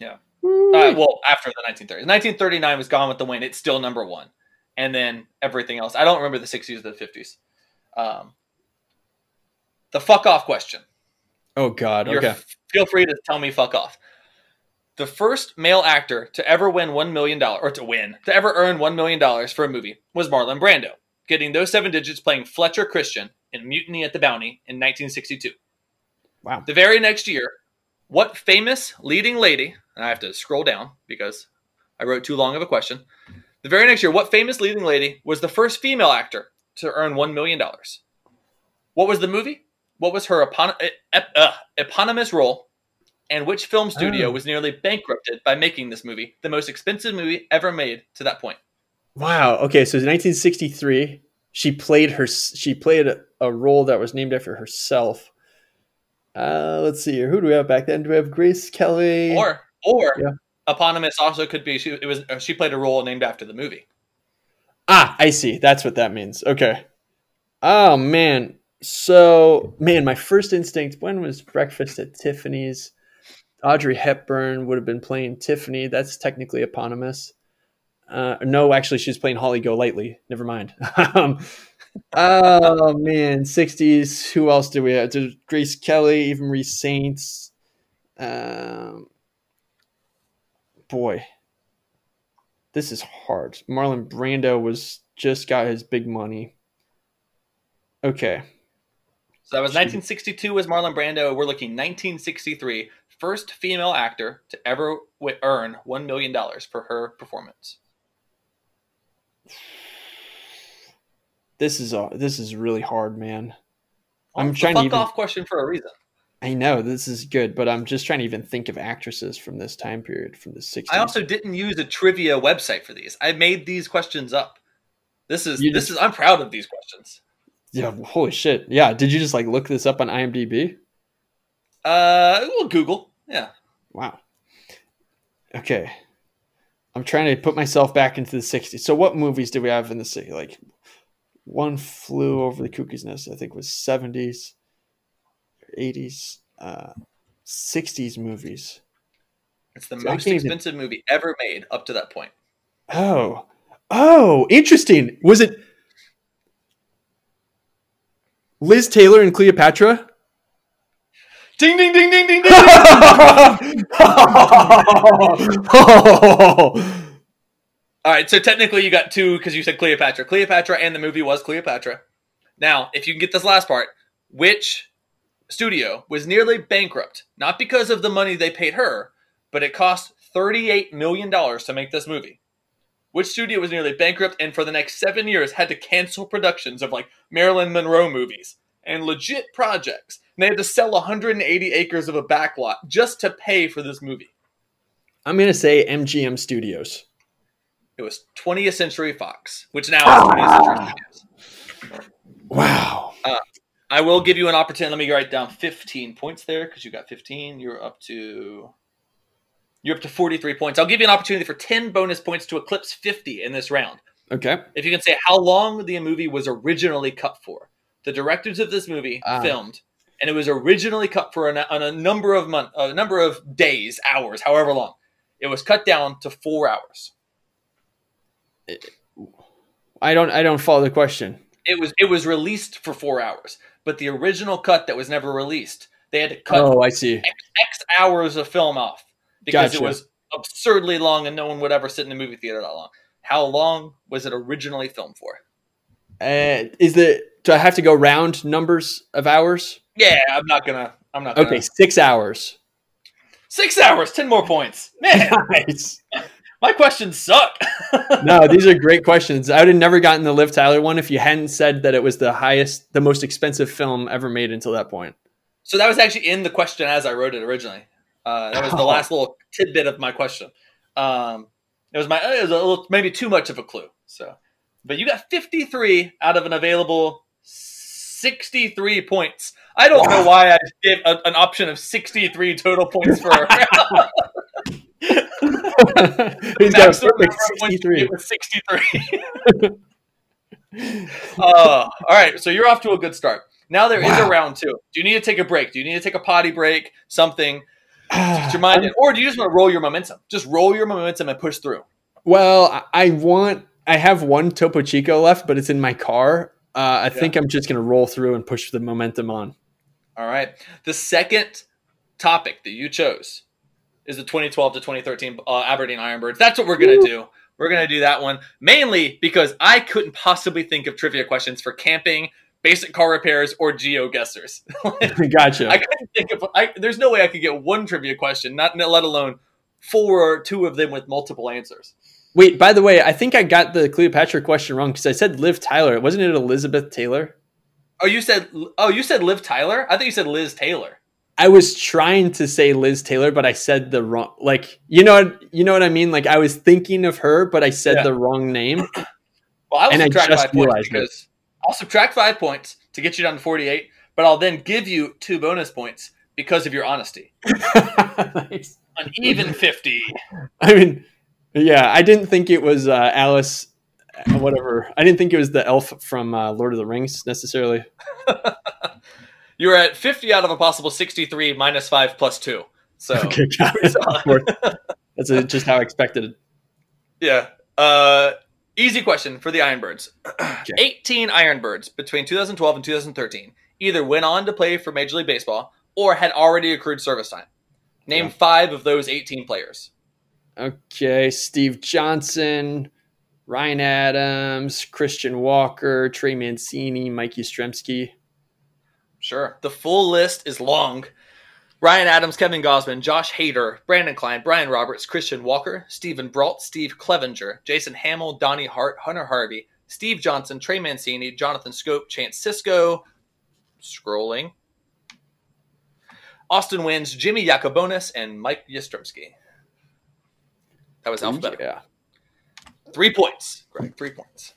Yeah. Uh, well, after the 1930s. 1939 was Gone with the Wind. It's still number one. And then everything else. I don't remember the 60s or the 50s. Um, the fuck off question. oh God. You're- Okay. Feel free to tell me fuck off. The first male actor to ever win $1 million, or to win, to ever earn $1 million for a movie was Marlon Brando, getting those seven digits playing Fletcher Christian in Mutiny at the Bounty in 1962. Wow. The very next year, what famous leading lady, and I have to scroll down because I wrote too long of a question. The very next year, what famous leading lady was the first female actor to earn $1 million? What was the movie? What was her epon- ep- uh, eponymous role? And which film studio Oh. was nearly bankrupted by making this movie, the most expensive movie ever made to that point? Wow. Okay. So 1963, she played her. She played a, a role that was named after herself. Uh, let's see here. Who do we have back then? Do we have Grace Kelly? Or, or Yeah. eponymous also could be she. It was uh, she played a role named after the movie. Ah, I see. That's what that means. Okay. Oh man. So man, my first instinct when was Breakfast at Tiffany's? Audrey Hepburn would have been playing Tiffany. That's technically eponymous. Uh, no, actually, she's playing Holly Golightly. Never mind. <laughs> um, oh man, '60s. Who else do we have? There's Grace Kelly, Eva Marie Saints. Um, boy, this is hard. Marlon Brando was just got his big money. Okay. So that was 1962 was Marlon Brando. We're looking 1963, first female actor to ever w- earn $1 million for her performance. This is a this is really hard, man. I'm Well, it's a trying to fuck off question for a reason. I know this is good, but I'm just trying to even think of actresses from this time period, from the 60s. I also didn't use a trivia website for these. I made these questions up. This is You this just- is I'm proud of these questions. yeah, holy shit. Yeah, did you just like look this up on IMDb? Uh, well, Google. Yeah. Wow. Okay. I'm trying to put myself back into the 60s. So what movies did we have in the city? Like One Flew Over the Cuckoo's Nest, I think was 70s, 80s, uh 60s movies. It's the So most can't even- expensive movie ever made up to that point. Oh. Oh, interesting. Was it Liz Taylor and Cleopatra? Ding ding ding ding ding ding. <laughs> All right, so technically you got two because you said Cleopatra. Cleopatra and the movie was Cleopatra. Now, if you can get this last part, which studio was nearly bankrupt, not because of the money they paid her, but it cost $38 million to make this movie? Which studio was nearly bankrupt and for the next seven years had to cancel productions of like Marilyn Monroe movies and legit projects? And they had to sell 180 acres of a backlot just to pay for this movie. I'm going to say MGM Studios. It was 20th Century Fox, which now is 20th Century Studios. Wow. I will give you an opportunity. Let me write down 15 points there because you got 15. You're up to you're up to 43 points. I'll give you an opportunity for 10 bonus points to eclipse 50 in this round. Okay. If you can say how long the movie was originally cut for. The directors of this movie Ah. filmed, and it was originally cut for a, on a number of month, a number of days, hours, however long. It was cut down to four hours. I don't I don't follow the question. It was it was released for four hours, but the original cut that was never released, they had to cut Oh, I see. X, X hours of film off because Gotcha. it was absurdly long and no one would ever sit in the movie theater that long. How long was it originally filmed for? Uh, is the do I have to go round numbers of hours? Yeah, I'm not gonna. I'm not gonna. Okay, 6 hours. Six hours, ten more points. Man, <laughs> Nice. my questions suck. <laughs> no, these are great questions. I would have never gotten the Liv Tyler one if you hadn't said that it was the highest, the most expensive film ever made until that point. so that was actually in the question as I wrote it originally. Uh, that was the Oh. last little tidbit of my question. Um, it was my. It was a little, maybe too much of a clue. So, but you got 53 out of an available 63 points. I don't know why I gave a, an option of 63 total points for. <laughs> <laughs> He's got Maximum perfect number of points you 63. get was 63. <laughs> uh, all right, so you're off to a good start. Now there is Wow. a round two. Do you need to take a break? Do you need to take a potty break? Something? Get your mind <sighs> in. Or do you just want to roll your momentum? Just roll your momentum and push through. Well, I want. I have one Topo Chico left, but it's in my car. Uh, I Yeah. think I'm just gonna roll through and push the momentum on. All right. The second topic that you chose is the 2012 to 2013 uh, Aberdeen Ironbirds. That's what we're going to do. We're going to do that one mainly because I couldn't possibly think of trivia questions for camping, basic car repairs, or geo guessers. <laughs> <laughs> gotcha. I couldn't think of. I, there's no way I could get one trivia question, not let alone four or two of them with multiple answers. Wait, by the way, I think I got the Cleopatra question wrong because I said Liv Tyler. Wasn't it Elizabeth Taylor? Oh, you said. Oh, you said Liv Tyler. I thought you said Liz Taylor. I was trying to say Liz Taylor, but I said the wrong. Like you know, what, you know what I mean. Like I was thinking of her, but I said Yeah. the wrong name. <clears throat> Well, I will And I subtract just five points realized it. because I'll subtract five points to get you down to 48, but I'll then give you two bonus points because of your honesty. <laughs> Nice. An even 50. I mean, yeah, I didn't think it was uh, Alice, uh, whatever. I didn't think it was the elf from uh, Lord of the Rings necessarily. <laughs> You're at 50 out of a possible 63 minus 5 plus 2. So, <laughs> Okay, got it. Of <laughs> course. That's uh just how I expected it. yeah. Uh, easy question for the Ironbirds. <clears throat> 18 Ironbirds between 2012 and 2013 either went on to play for Major League Baseball or had already accrued service time. Name Yeah. five of those 18 players. Okay, Steve Johnson, Ryan Adams, Christian Walker, Trey Mancini, Mike Yastrzemski. Sure. The full list is long. Ryan Adams, Kevin Gausman, Josh Hader, Branden Kline, Brian Roberts, Christian Walker, Steven Brault, Steve Clevenger, Jason Hamill, Donnie Hart, Hunter Harvey, Steve Johnson, Trey Mancini, Jonathan Schoop, Chance Sisco. Scrolling. Austin Wynns, Jimmy Yacabonis, and Mike Yastrzemski. That was alphabetical. Yeah. Three points, Greg. Three points.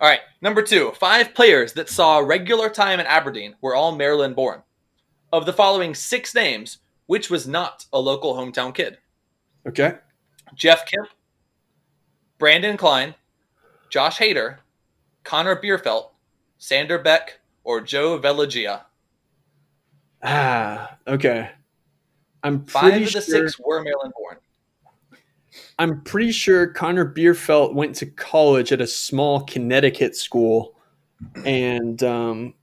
All right, number two. Five players that saw regular time in Aberdeen were all Maryland born. Of the following six names, which was not a local hometown kid? Okay. Jeff Kemp, Branden Kline, Josh Hader, Conor Bierfeldt, Sander Beck, or Joe Velagia. Ah, okay. I'm Five pretty of the sure, six were Maryland born. I'm pretty sure Conor Bierfeldt went to college at a small Connecticut school and um,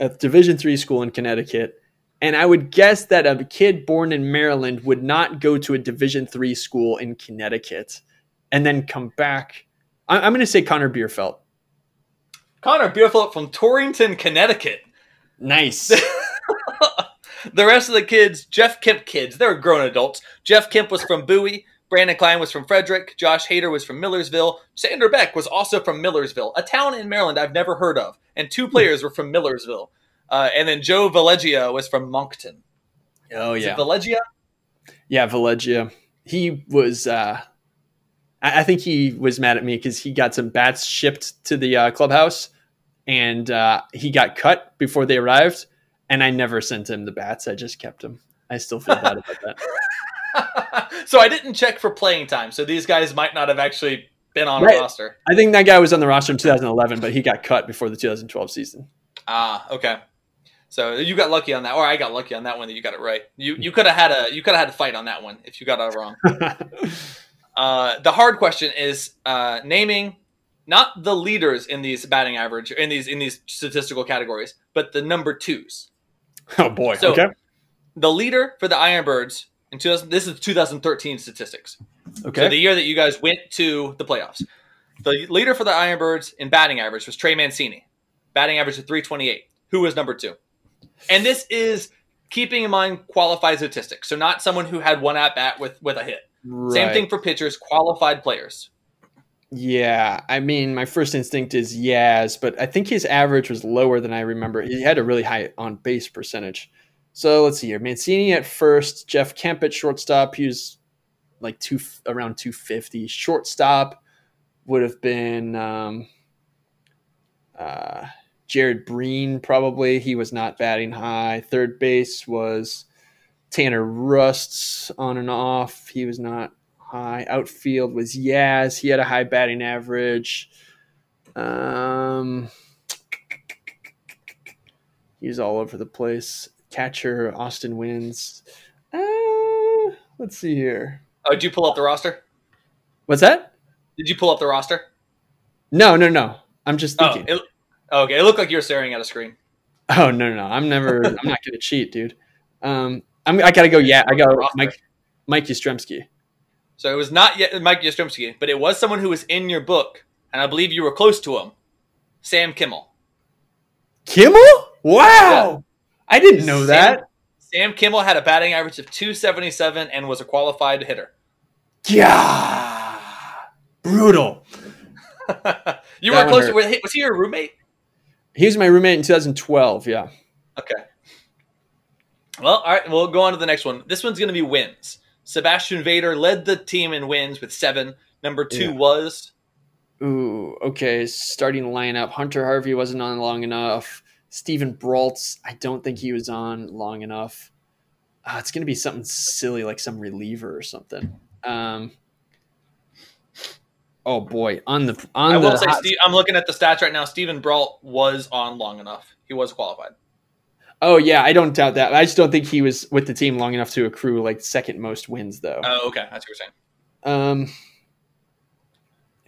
a Division three school in Connecticut. And I would guess that a kid born in Maryland would not go to a Division three school in Connecticut and then come back. I- I'm going to say Conor Bierfeldt. Conor Bierfeldt from Torrington, Connecticut. Nice. <laughs> the rest of the kids, Jeff Kemp kids, they're grown adults. Jeff Kemp was from Bowie. Branden Kline was from Frederick. Josh Hader was from Millersville. Sander Beck was also from Millersville, a town in Maryland I've never heard of. And two players were from Millersville. Uh, and then Joe Valegia was from Moncton. oh Is yeah. it Valegia? Yeah, Valegia. He was. Uh, I I think he was mad at me because he got some bats shipped to the uh, clubhouse, and uh, he got cut before they arrived. And I never sent him the bats. I just kept them. I still feel bad <laughs> about that. <laughs> so I didn't check for playing time. So these guys might not have actually been on Right. a roster. I think that guy was on the roster in 2011, but he got cut before the 2012 season. Ah, okay. So you got lucky on that, or I got lucky on that one that you got it right. You you could have had a you could have had a fight on that one if you got it wrong. <laughs> Uh, the hard question is uh, naming not the leaders in these batting average in these in these statistical categories, but the number twos. oh boy. So- okay. The leader for the Ironbirds in 2000, this is 2013 statistics. Okay. So the year that you guys went to the playoffs. The leader for the Ironbirds in batting average was Trey Mancini, batting average of 328. Who was number two? And this is keeping in mind qualified statistics, so not someone who had one at bat with with a hit. Same thing for pitchers, qualified players. Yeah, I mean, my first instinct is Yaz, but I think his average was lower than I remember. He had a really high on base percentage. So let's see here: Mancini at first, Jeff Kemp at shortstop. He was like two around two fifty. Shortstop would have been um, uh, Jared Breen, probably. He was not batting high. Third base was Tanner Rusts on and off. He was not high. Outfield was Yaz. He had a high batting average. Um, he was all over the place. Catcher. Austin Wynns. Uh, let's see here. Oh, did you pull up the roster? What's that? Did you pull up the roster? No, no, no. I'm just Oh, thinking. it, okay. It looked like you were staring at a screen. Oh, no, no, no. I'm never. I'm not gonna cheat, dude. Um, I'm. I gotta go. Yeah, I got. Mike. Mike Yastrzemski. So it was not yet Mike Yastrzemski, but it was someone who was in your book, and I believe you were close to him. Sam Kimmel. Kimmel? Wow. I didn't know Sam- that. Sam Kimmel had a batting average of 277 and was a qualified hitter. Yeah. Brutal. <laughs> you That were close. hurt. Was he was he your roommate? He was my roommate in 2012. Yeah. Okay. Well, all right. We'll go on to the next one. This one's going to be wins. Sebastian Vader led the team in wins with seven. Number two Yeah. was Ooh, okay. Starting lineup. Hunter Harvey wasn't on long enough. Stephen Braltz, I don't think he was on long enough. Ah, it's gonna be something silly like some reliever or something. Um, oh boy, on the on I the will say, hot- Steve, I'm looking at the stats right now. Steven Brault was on long enough. He was qualified. oh yeah, I don't doubt that. I just don't think he was with the team long enough to accrue like second most wins though. Oh, okay. That's what you're saying. Um,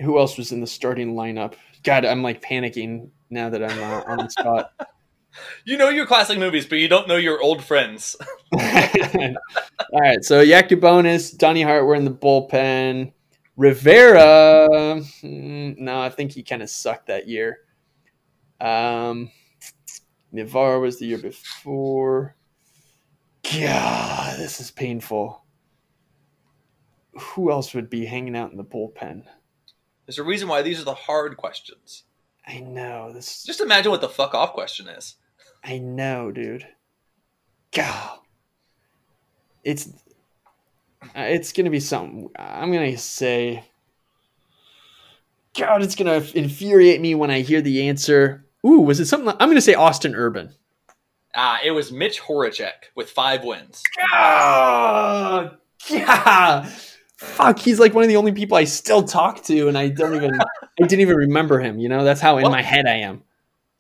who else was in the starting lineup? God, I'm like panicking now that I'm uh, on the spot. <laughs> You know your classic movies, but you don't know your old friends. <laughs> <laughs> All right, so Yacabonis, Donnie Hart were in the bullpen. Rivera, mm, no, I think he kind of sucked that year. Um, Navarre was the year before. God, this is painful. Who else would be hanging out in the bullpen? There's a reason why these are the hard questions. I know this. Just imagine what the fuck off question is. I know, dude. God, it's uh, it's gonna be something. I'm gonna say, God, it's gonna infuriate me when I hear the answer. Ooh, was it something? Like, I'm gonna say Austin Urban. Ah, it was Mitch Horacek with five wins. God, yeah. Fuck, he's like one of the only people I still talk to, and I don't even, I didn't even remember him. You know, that's how in Well- my head I am.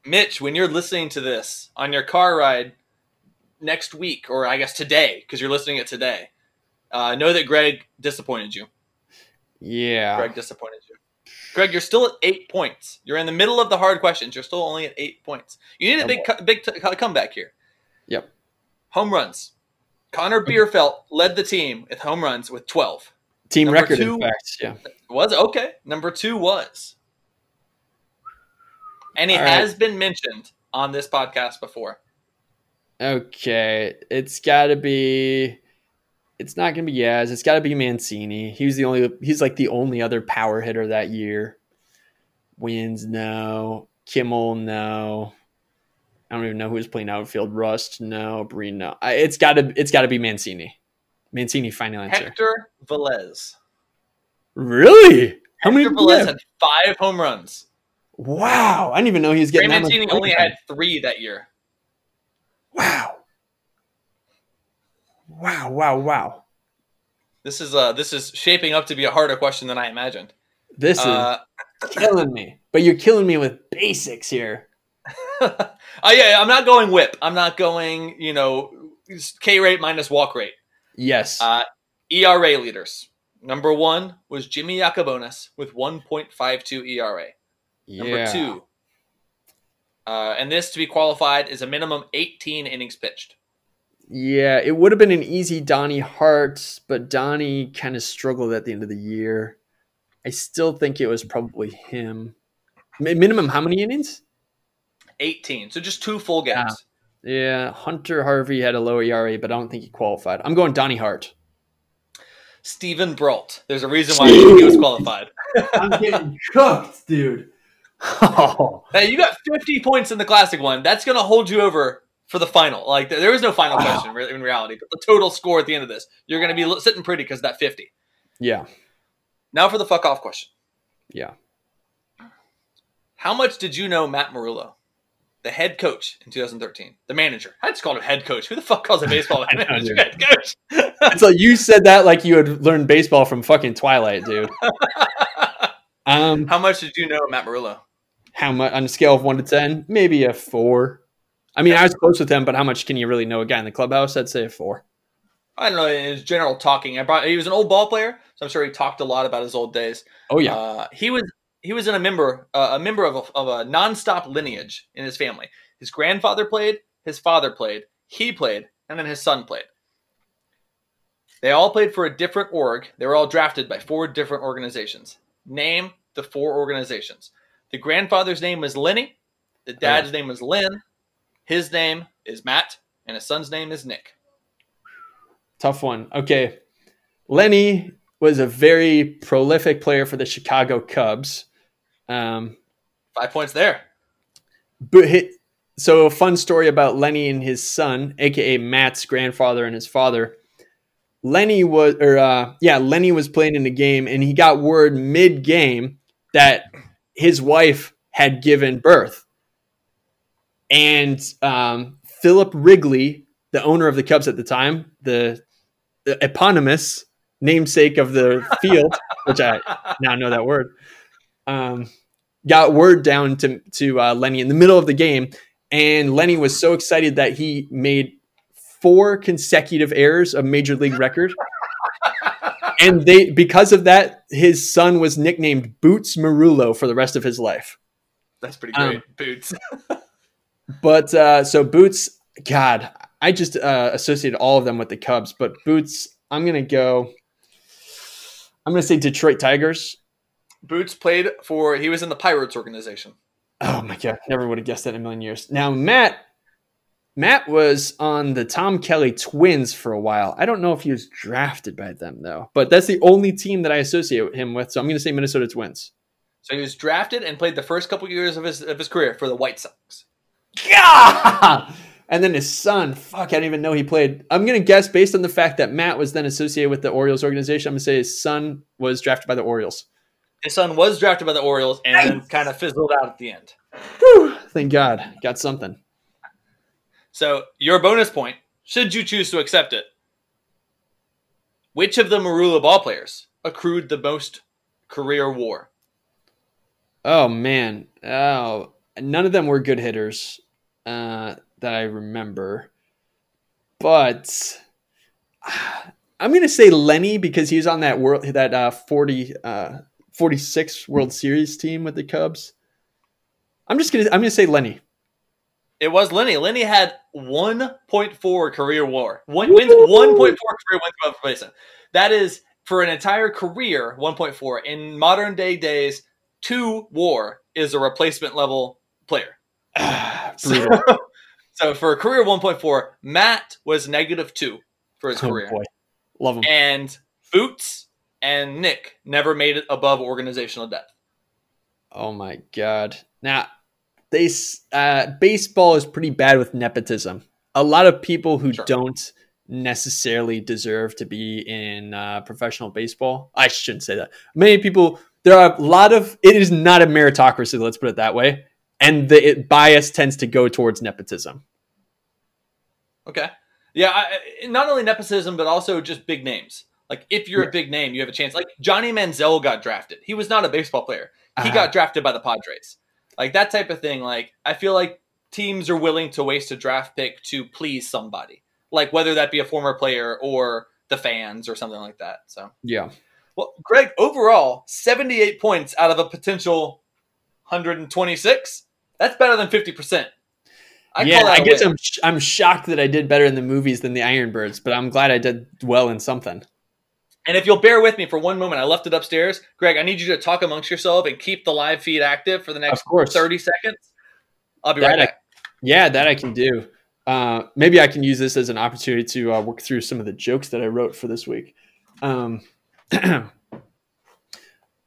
Mitch, when you're listening to this on your car ride next week, or I guess today, because you're listening it today, uh, know that Greg disappointed you. Yeah. Greg disappointed you. Greg, you're still at eight points. You're in the middle of the hard questions. You're still only at eight points. You need a big, co- big t- comeback here. Yep. Home runs. Conor Bierfeldt led the team with home runs with 12. Team Number record, two- in fact. Yeah. Was okay. Number two was. And he All right. has been mentioned on this podcast before. Okay, it's got to be. It's not gonna be Yaz. It's got to be Mancini. He was the only. He's like the only other power hitter that year. Wynns no. Kimmel no. I don't even know who was playing outfield. Rust no. Breen no. I, it's got to. It's got to be Mancini. Mancini final answer. Hector Velez. Really? How many? Hector did Velez had five home runs. Wow, I didn't even know he was getting that much. Mancini only had three that year. Wow. Wow! Wow! Wow! This is uh this is shaping up to be a harder question than I imagined. This is Uh, killing me. But you're killing me with basics here. <laughs> oh yeah, I'm not going whip. I'm not going, you know, K rate minus walk rate. Yes. Uh, ERA leaders. Number one was Jimmy Yacabonis with 1.52 ERA. Number two, uh, and this to be qualified is a minimum 18 innings pitched. Yeah, it would have been an easy Donnie Hart, but Donnie kind of struggled at the end of the year. I still think it was probably him. Minimum how many innings? 18, so just two full games. Yeah, Hunter Harvey had a low ERA, but I don't think he qualified. I'm going Donnie Hart. Steven Brault. There's a reason why he was qualified. <laughs> I'm getting cooked, dude. Oh, Hey, you got 50 points in the classic one. That's going to hold you over for the final. Like there is no final Wow. question re- in reality, but the total score at the end of this, you're going to be sitting pretty because of that 50. yeah, Now for the fuck off question. yeah. How much did you know Matt Merullo, the head coach in 2013, the manager? I just called him head coach. Who the fuck calls a baseball <laughs> manager head coach? <laughs> So you said that like you had learned baseball from fucking Twilight, dude. <laughs> Um, How much did you know Matt Merullo? How much on a scale of one to ten? Maybe a four. I mean, I was close with him, but how much can you really know a guy in the clubhouse? I'd say a four. I don't know. His general talking, I brought. He was an old ball player, so I'm sure he talked a lot about his old days. Oh yeah, Uh, he was he was in a member uh, a member of a, of a nonstop lineage in his family. His grandfather played, his father played, he played, and then his son played. They all played for a different org. They were all drafted by four different organizations. Name the four organizations. The grandfather's name was Lenny. The dad's name was Lynn. His name is Matt, and his son's name is Nick. tough one. Okay, Lenny was a very prolific player for the Chicago Cubs. Um, Five points there. but he, so a fun story about Lenny and his son, aka Matt's grandfather and his father. Lenny was, or uh, yeah, Lenny was playing in the game, and he got word mid game that his wife had given birth, and um, Philip Wrigley, the owner of the Cubs at the time, the, the eponymous namesake of the <laughs> field, which I now know that word, um, got word down to to uh, Lenny in the middle of the game, and Lenny was so excited that he made four consecutive errors, a major league record. And they because of that, his son was nicknamed Boots Merullo for the rest of his life. That's pretty great. Um, Boots. <laughs> But uh, so Boots, God, I just uh, associated all of them with the Cubs. But Boots, I'm gonna go. I'm gonna say Detroit Tigers. Boots played for. He was in the Pirates organization. Oh my god, never would have guessed that in a million years. Now Matt, Matt was on the Tom Kelly Twins for a while. I don't know if he was drafted by them though, but that's the only team that I associate him with. So I'm gonna say Minnesota Twins. So he was drafted and played the first couple years of his of his career for the White Sox. Yeah! <laughs> And then his son, fuck, I didn't even know he played. I'm gonna guess based on the fact that Matt was then associated with the Orioles organization. I'm gonna say his son was drafted by the Orioles. His son was drafted by the Orioles and then kind of fizzled out at the end. Whew, thank God, got something. So your bonus point, should you choose to accept it, which of the Merullo ball players accrued the most career WAR? Oh man, oh, none of them were good hitters uh, that I remember, but I'm gonna say Lenny because he was on that world that uh, 40 uh, 46 World Series team with the Cubs. I'm just gonna I'm gonna say Lenny. It was Lenny. Lenny had 1.4 career WAR. One wins 1.4 career wins above replacement. That is for an entire career 1.4. In modern day days, two WAR is a replacement level player. <sighs> So, <laughs> so for a career 1.4, Matt was negative two for his Oh, career, boy. Love him. and Boots and Nick never made it above organizational depth. Oh my god. Now, they uh, baseball is pretty bad with nepotism. A lot of people who Sure. don't necessarily deserve to be in uh, professional baseball. I shouldn't say that. Many people. There are a lot of. It is not a meritocracy. Let's put it that way. And the it, bias tends to go towards nepotism. Okay. Yeah, I, not only nepotism, but also just big names. Like if you're a big name, you have a chance. Like Johnny Manziel got drafted. He was not a baseball player. He Ah. got drafted by the Padres. Like that type of thing. Like I feel like teams are willing to waste a draft pick to please somebody. Like whether that be a former player or the fans or something like that. So Yeah. well, Greg, overall, 78 points out of a potential 126. That's better than 50%. I yeah. I guess. I'm sh- I'm shocked that I did better in the movies than the Iron Birds, but I'm glad I did well in something. And if you'll bear with me for one moment, I left it upstairs. Greg, I need you to talk amongst yourself and keep the live feed active for the next Of course. 30 seconds. I'll be That right I- back. Yeah, that I can do. Uh, maybe I can use this as an opportunity to uh, work through some of the jokes that I wrote for this week. Um, <clears throat> uh,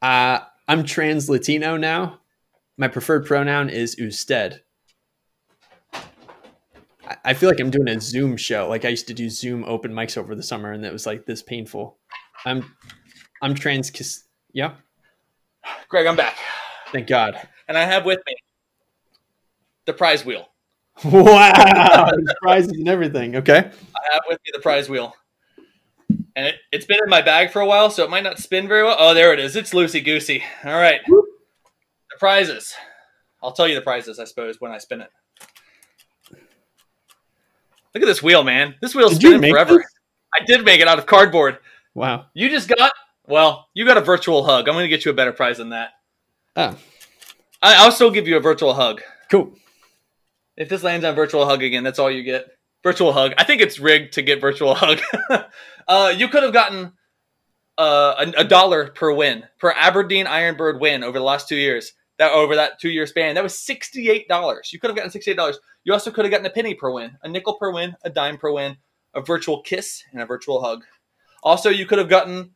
I'm trans Latino now. My preferred pronoun is usted. I- I feel like I'm doing a Zoom show. Like I used to do Zoom open mics over the summer, and it was like this painful. I'm, I'm trans. Yeah, Greg, I'm back. thank God. And I have with me the prize wheel. <laughs> Wow, there's prizes and everything. Okay. I have with me the prize wheel. And it, it's been in my bag for a while, so it might not spin very well. Oh, there it is. It's loosey goosey. All right. The prizes. I'll tell you the prizes, I suppose, when I spin it. Look at this wheel, man. This wheel's Did spinning forever. this? I did make it out of cardboard. Wow. You just got well, you got a virtual hug. I'm gonna get you a better prize than that. Oh, I, I'll still give you a virtual hug. cool. If this lands on virtual hug again, that's all you get. Virtual hug. I think it's rigged to get virtual <laughs> hug. uh, you could have gotten uh, a, a dollar per win per Aberdeen Ironbird win over the last two years. That over that two year span, that was sixty eight dollars. You could have gotten sixty eight dollars. You also could have gotten a penny per win, a nickel per win, a dime per win, a virtual kiss, and a virtual hug. Also, you could have gotten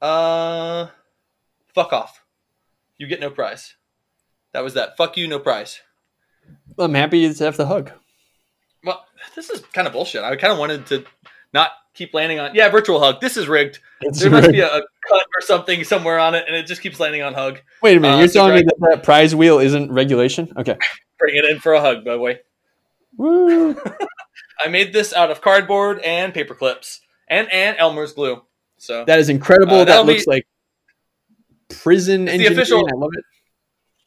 uh, fuck off. You get no prize. That was that. Fuck you, no prize. I'm happy to have the hug. Well, this is kind of bullshit. I kind of wanted to not keep landing on. Yeah, virtual hug. This is rigged. It's There must be a, a cut or something somewhere on it, and it just keeps landing on hug. Wait a minute. uh, You're so telling me that that prize wheel isn't regulation? Okay. <laughs> Bring it in for a hug, by the way. Woo. <laughs> I made this out of cardboard and paper clips and and Elmer's glue. So That is incredible. Uh, that looks be- like prison It's the official- I love it.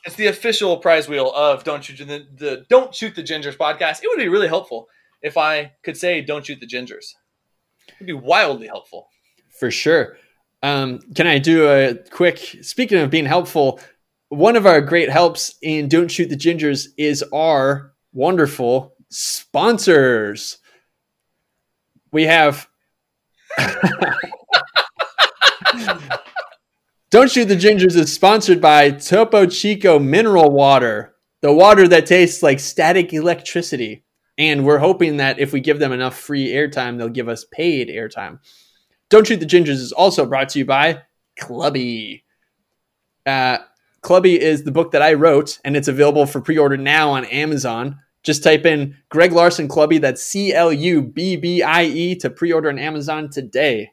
it's the official prize wheel of Don't Shoot the, the Don't Shoot the Gingers podcast. It would be really helpful if I could say Don't Shoot the Gingers. It'd be wildly helpful. For sure. Um, can I do a quick? Speaking of being helpful, one of our great helps in Don't Shoot the Gingers is our wonderful sponsors. We have Don't Shoot the Gingers is sponsored by Topo Chico Mineral Water, the water that tastes like static electricity. And we're hoping that if we give them enough free airtime, they'll give us paid airtime. Don't Shoot the Gingers is also brought to you by Clubbie. Uh, Clubbie is the book that I wrote, and it's available for pre order now on Amazon. Just type in Greg Larson Clubbie, that's C L U B B I E, to pre order on Amazon today.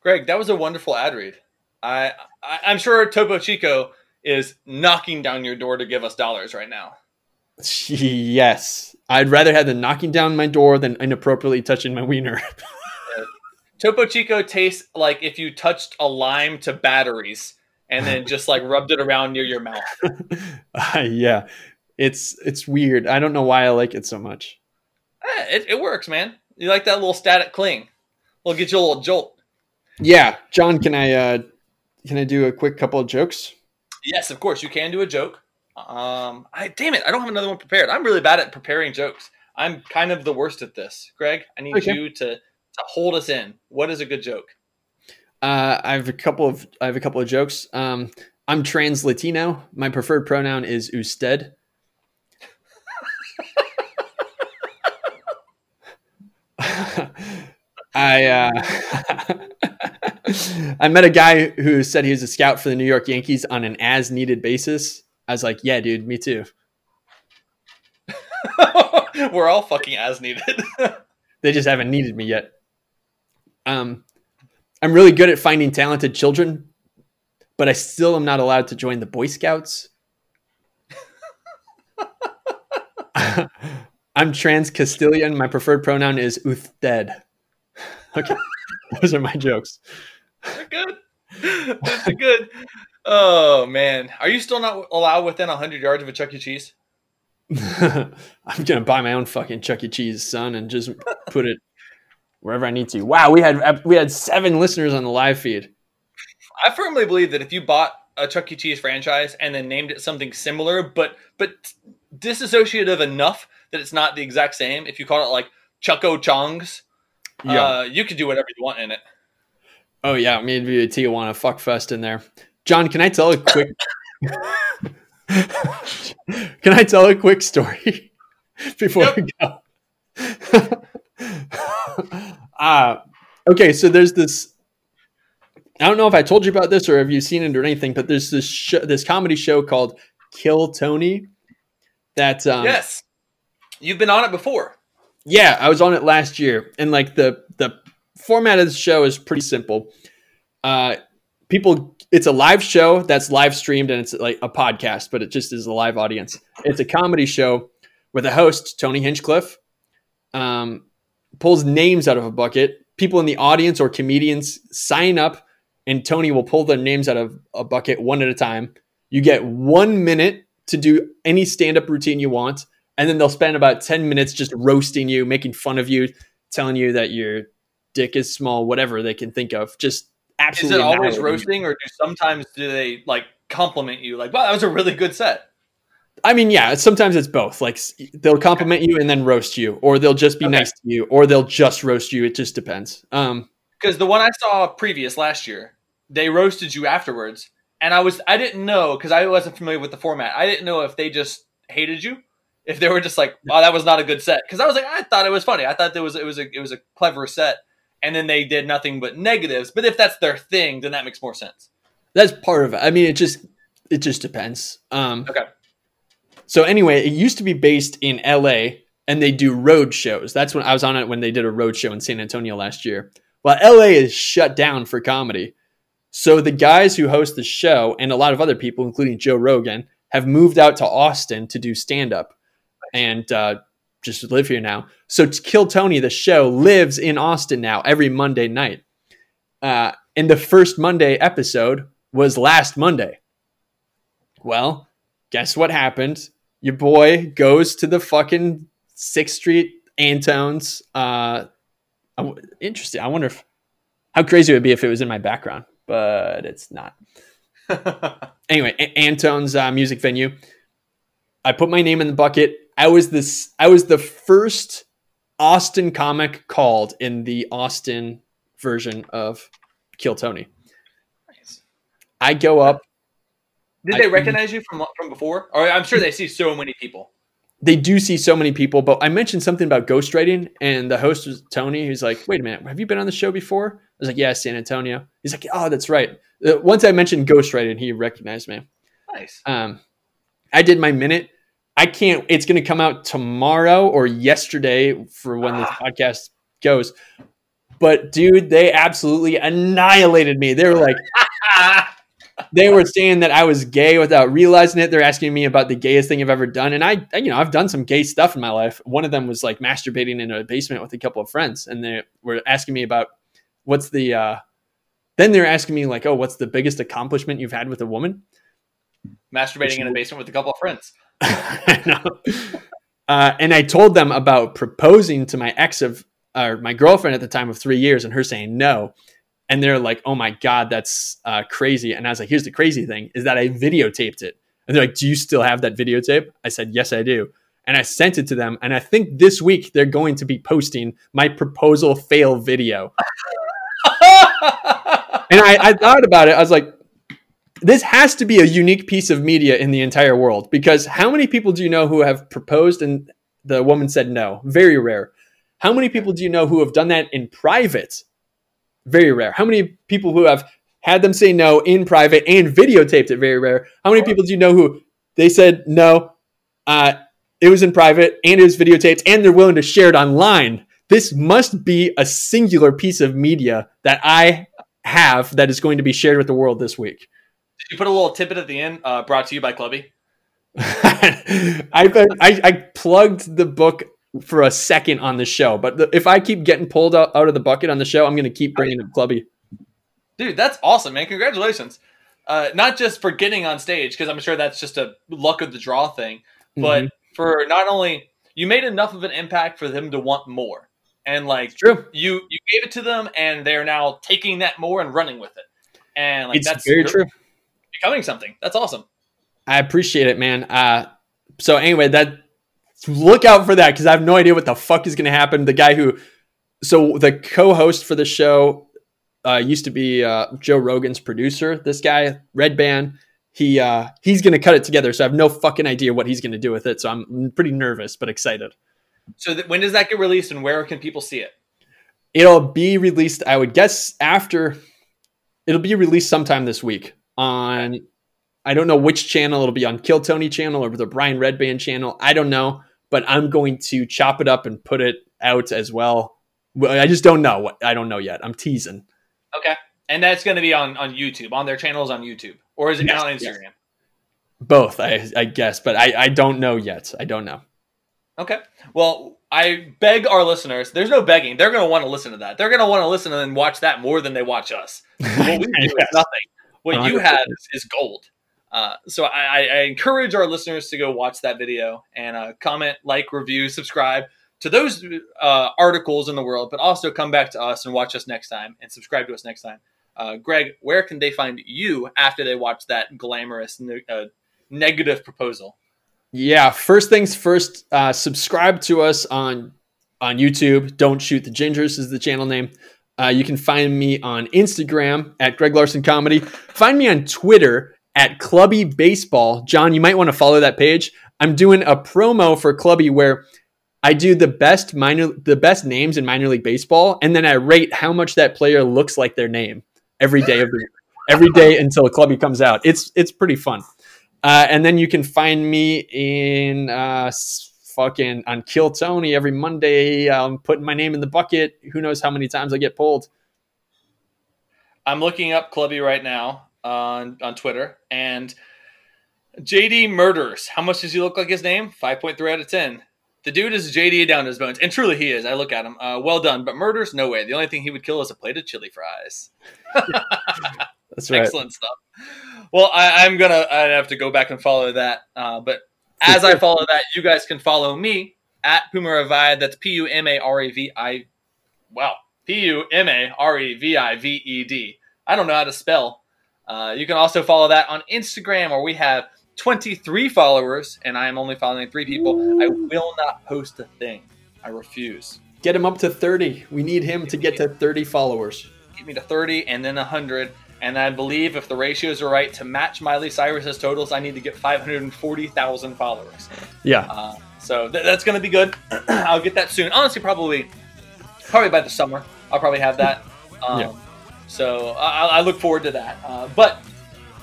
Greg, that was a wonderful ad read. I, I I'm sure Topo Chico is knocking down your door to give us dollars right now. <laughs> Yes. I'd rather have them knocking down my door than inappropriately touching my wiener. <laughs> Topo Chico tastes like if you touched a lime to batteries and then just like rubbed it around near your mouth. <laughs> Uh, yeah. It's it's weird. I don't know why I like it so much. Eh, it, it works, man. You like that little static cling? We'll get you a little jolt. Yeah, John, can I uh can I do a quick couple of jokes? Yes, of course you can do a joke. Um, I damn it, I don't have another one prepared. I'm really bad at preparing jokes. I'm kind of the worst at this. Greg, I need Okay. you to to hold us in. What is a good joke? Uh, I have a couple of I have a couple of jokes. Um, I'm trans Latino. My preferred pronoun is usted. I uh, <laughs> I met a guy who said he was a scout for the New York Yankees on an as needed basis. I was like, yeah, dude, me too. <laughs> We're all fucking as needed. <laughs> They just haven't needed me yet. Um, I'm really good at finding talented children, but I still am not allowed to join the Boy Scouts. I'm trans Castilian. My preferred pronoun is usted. Okay, <laughs> those are my jokes. They're good. They're good. Oh man, are you still not allowed within hundred yards of a Chuck E. Cheese? <laughs> I'm gonna buy my own fucking Chuck E. Cheese, son, and just put it wherever I need to. Wow, we had we had seven listeners on the live feed. I firmly believe that if you bought a Chuck E. Cheese franchise and then named it something similar, but but disassociative enough that it's not the exact same, if you call it like Chucko Chongs, uh, you can do whatever you want in it. Oh yeah, me maybe a Tijuana fuck fest in there. John, can I tell a quick? <laughs> can I tell a quick story <laughs> before we go? <laughs> uh, okay, so there's this. I don't know if I told you about this or have you seen it or anything, but there's this show, this comedy show called Kill Tony. That um, yes, you've been on it before. Yeah, I was on it last year, and like the the format of the show is pretty simple. Uh, people, it's a live show that's live streamed, and it's like a podcast, but it just is a live audience. It's a comedy show with a host, Tony Hinchcliffe, um, pulls names out of a bucket. People in the audience or comedians sign up, and Tony will pull their names out of a bucket one at a time. You get one minute to do any stand up routine you want and then they'll spend about 10 minutes just roasting you, making fun of you, telling you that your dick is small, whatever they can think of. Just Is absolutely it always annihilating you. roasting, or do sometimes do they like compliment you? Like, wow, that was a really good set. I mean, yeah, sometimes it's both. Like they'll compliment you and then roast you, or they'll just be Okay. nice to you, or they'll just roast you. It just depends. Um, Because the one I saw previous last year, they roasted you afterwards, and I was I didn't know because I wasn't familiar with the format. I didn't know if they just hated you, if they were just like, "Wow, that was not a good set." Because I was like, I thought it was funny. I thought there was it was a it was a clever set, and then they did nothing but negatives. But if that's their thing, then that makes more sense. that's part of it. I mean, it just it just depends. Um, Okay. So anyway, it used to be based in LA and they do road shows. That's when I was on it when they did a road show in San Antonio last year. Well, LA is shut down for comedy. So the guys who host the show and a lot of other people, including Joe Rogan, have moved out to Austin to do stand up and uh, just live here now. So Kill Tony, the show, lives in Austin now every Monday night. Uh, and the first Monday episode was last Monday. Well, guess what happened? Your boy goes to the fucking Sixth Street Antone's. Uh, w- interesting. I wonder if how crazy it would be if it was in my background, but it's not. <laughs> Anyway, A- Antone's uh, music venue. I put my name in the bucket. I was this. I was the first Austin comic called in the Austin version of Kill Tony. Nice. I go up. Did I- they recognize you from from before? Or I'm sure they see so many people. they do see so many people, but I mentioned something about ghostwriting, and the host was Tony. He's like, "Wait a minute, have you been on the show before?" I was like, "Yeah, San Antonio." He's like, "Oh, that's right." Uh, once I mentioned ghostwriting, he recognized me. Nice. Um, I did my minute. I can't. It's going to come out tomorrow or yesterday for when this Ah. podcast goes. But dude, they absolutely annihilated me. They were like, <laughs> they were saying that I was gay without realizing it. They're asking me about the gayest thing I've ever done, and I, I- you know, I've done some gay stuff in my life. One of them was like masturbating in a basement with a couple of friends, and they were asking me about what's the. uh Then they're asking me like, oh, what's the biggest accomplishment you've had with a woman? Masturbating in a basement with a couple of friends. <laughs> Uh, and I told them about proposing to my ex of, or my girlfriend at the time of three years, and her saying no. And they're like, "Oh my god, that's uh, crazy!" And I was like, "Here's the crazy thing: is that I videotaped it." And they're like, "Do you still have that videotape?" I said, "Yes, I do." And I sent it to them. And I think this week they're going to be posting my proposal fail video. <laughs> And I, I thought about it. I was like, this has to be a unique piece of media in the entire world because how many people do you know who have proposed and the woman said no? Very rare. How many people do you know who have done that in private? Very rare. How many people who have had them say no in private and videotaped it? Very rare. How many people do you know who they said no? Uh, it was in private and it was videotaped and they're willing to share it online. This must be a singular piece of media that I have that is going to be shared with the world this week. You put a little tidbit at the end? Uh, brought to you by Clubbie. <laughs> I, I I plugged the book for a second on the show, but the, if I keep getting pulled out, out of the bucket on the show, I'm going to keep bringing up Clubbie. Dude, that's awesome, man. Congratulations. Uh, not just for getting on stage, because I'm sure that's just a luck of the draw thing, but Mhm. for not only you made enough of an impact for them to want more, and like true. you you gave it to them, and they're now taking that more and running with it, and like it's that's very true. Becoming something. That's awesome. I appreciate it, man. Uh, so anyway, that look out for that because I have no idea what the fuck is going to happen. The guy who, so the co-host for the show, uh, used to be uh, Joe Rogan's producer. This guy, Redband, he uh, he's going to cut it together. So I have no fucking idea what he's going to do with it. So I'm pretty nervous but excited. So th- when does that get released, and where can people see it? It'll be released, I would guess, after. It'll be released sometime this week on. I don't know which channel it'll be on Kill Tony channel or the Brian Redband channel. I don't know, but I'm going to chop it up and put it out as well. Well, I just don't know. What I don't know yet. I'm teasing. Okay, and that's going to be on on YouTube, on their channels on YouTube, or is it Yes, on yes. Instagram? Both, I, I guess, but I, I don't know yet. I don't know. Okay. Well, I beg our listeners. There's no begging. They're going to want to listen to that. They're going to want to listen and watch that more than they watch us. <laughs> What we do is nothing. What you 100%. have is, is gold. Uh, so I, I encourage our listeners to go watch that video and uh, comment, like, review, subscribe to those uh, articles in the world, but also come back to us and watch us next time and subscribe to us next time. Uh, Greg, where can they find you after they watch that glamorous ne- uh, negative proposal? Yeah, first things first, uh, subscribe to us on on YouTube. Don't shoot the gingers is the channel name. Uh, you can find me on Instagram at Greg Larson Comedy. Find me on Twitter at Clubbie Baseball. John, you might want to follow that page. I'm doing a promo for Clubbie where I do the best minor the best names in minor league baseball, and then I rate how much that player looks like their name every day of the every day until Clubbie comes out. It's it's pretty fun. Uh, and then you can find me in uh, fucking on Kill Tony every Monday. I'm putting my name in the bucket. Who knows how many times I get pulled? I'm looking up Clubbie right now on on Twitter, and JD Murders. How much does he look like his name? Five point three out of ten. The dude is JD down to his bones, and truly he is. I look at him. Uh, well done, but Murders, no way. The only thing he would kill is a plate of chili fries. <laughs> That's right. Excellent stuff. Well, I, I'm gonna I have to go back and follow that. Uh, but as I follow that, you guys can follow me at Puma Revive. That's P U M A R E V I. Wow, P U M A R E V I V E D. I don't know how to spell. Uh, you can also follow that on Instagram, where we have 23 followers, and I am only following three people. I will not post a thing. I refuse. Get him up to 30. We need him to get to 30 followers. Get me to 30 and then 100. And I believe if the ratios are right to match Miley Cyrus's totals, I need to get 540,000 followers. Yeah. Uh, so th- that's going to be good. <clears throat> I'll get that soon. Honestly, probably, probably by the summer, I'll probably have that. <laughs> Um, Yeah. So I, I look forward to that. Uh, but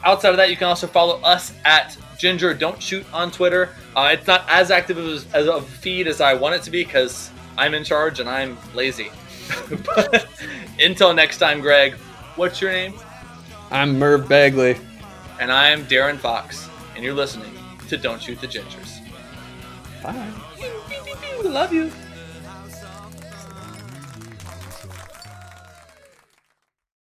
outside of that, you can also follow us at Ginger Don't Shoot on Twitter. Uh, it's not as active as, as a feed as I want it to be because I'm in charge and I'm lazy. <laughs> but <laughs> until next time, Greg, what's your name? I'm Merv Bagley. And I'm Darren Fox, and you're listening to Don't Shoot the Gingers. Bye. Love you.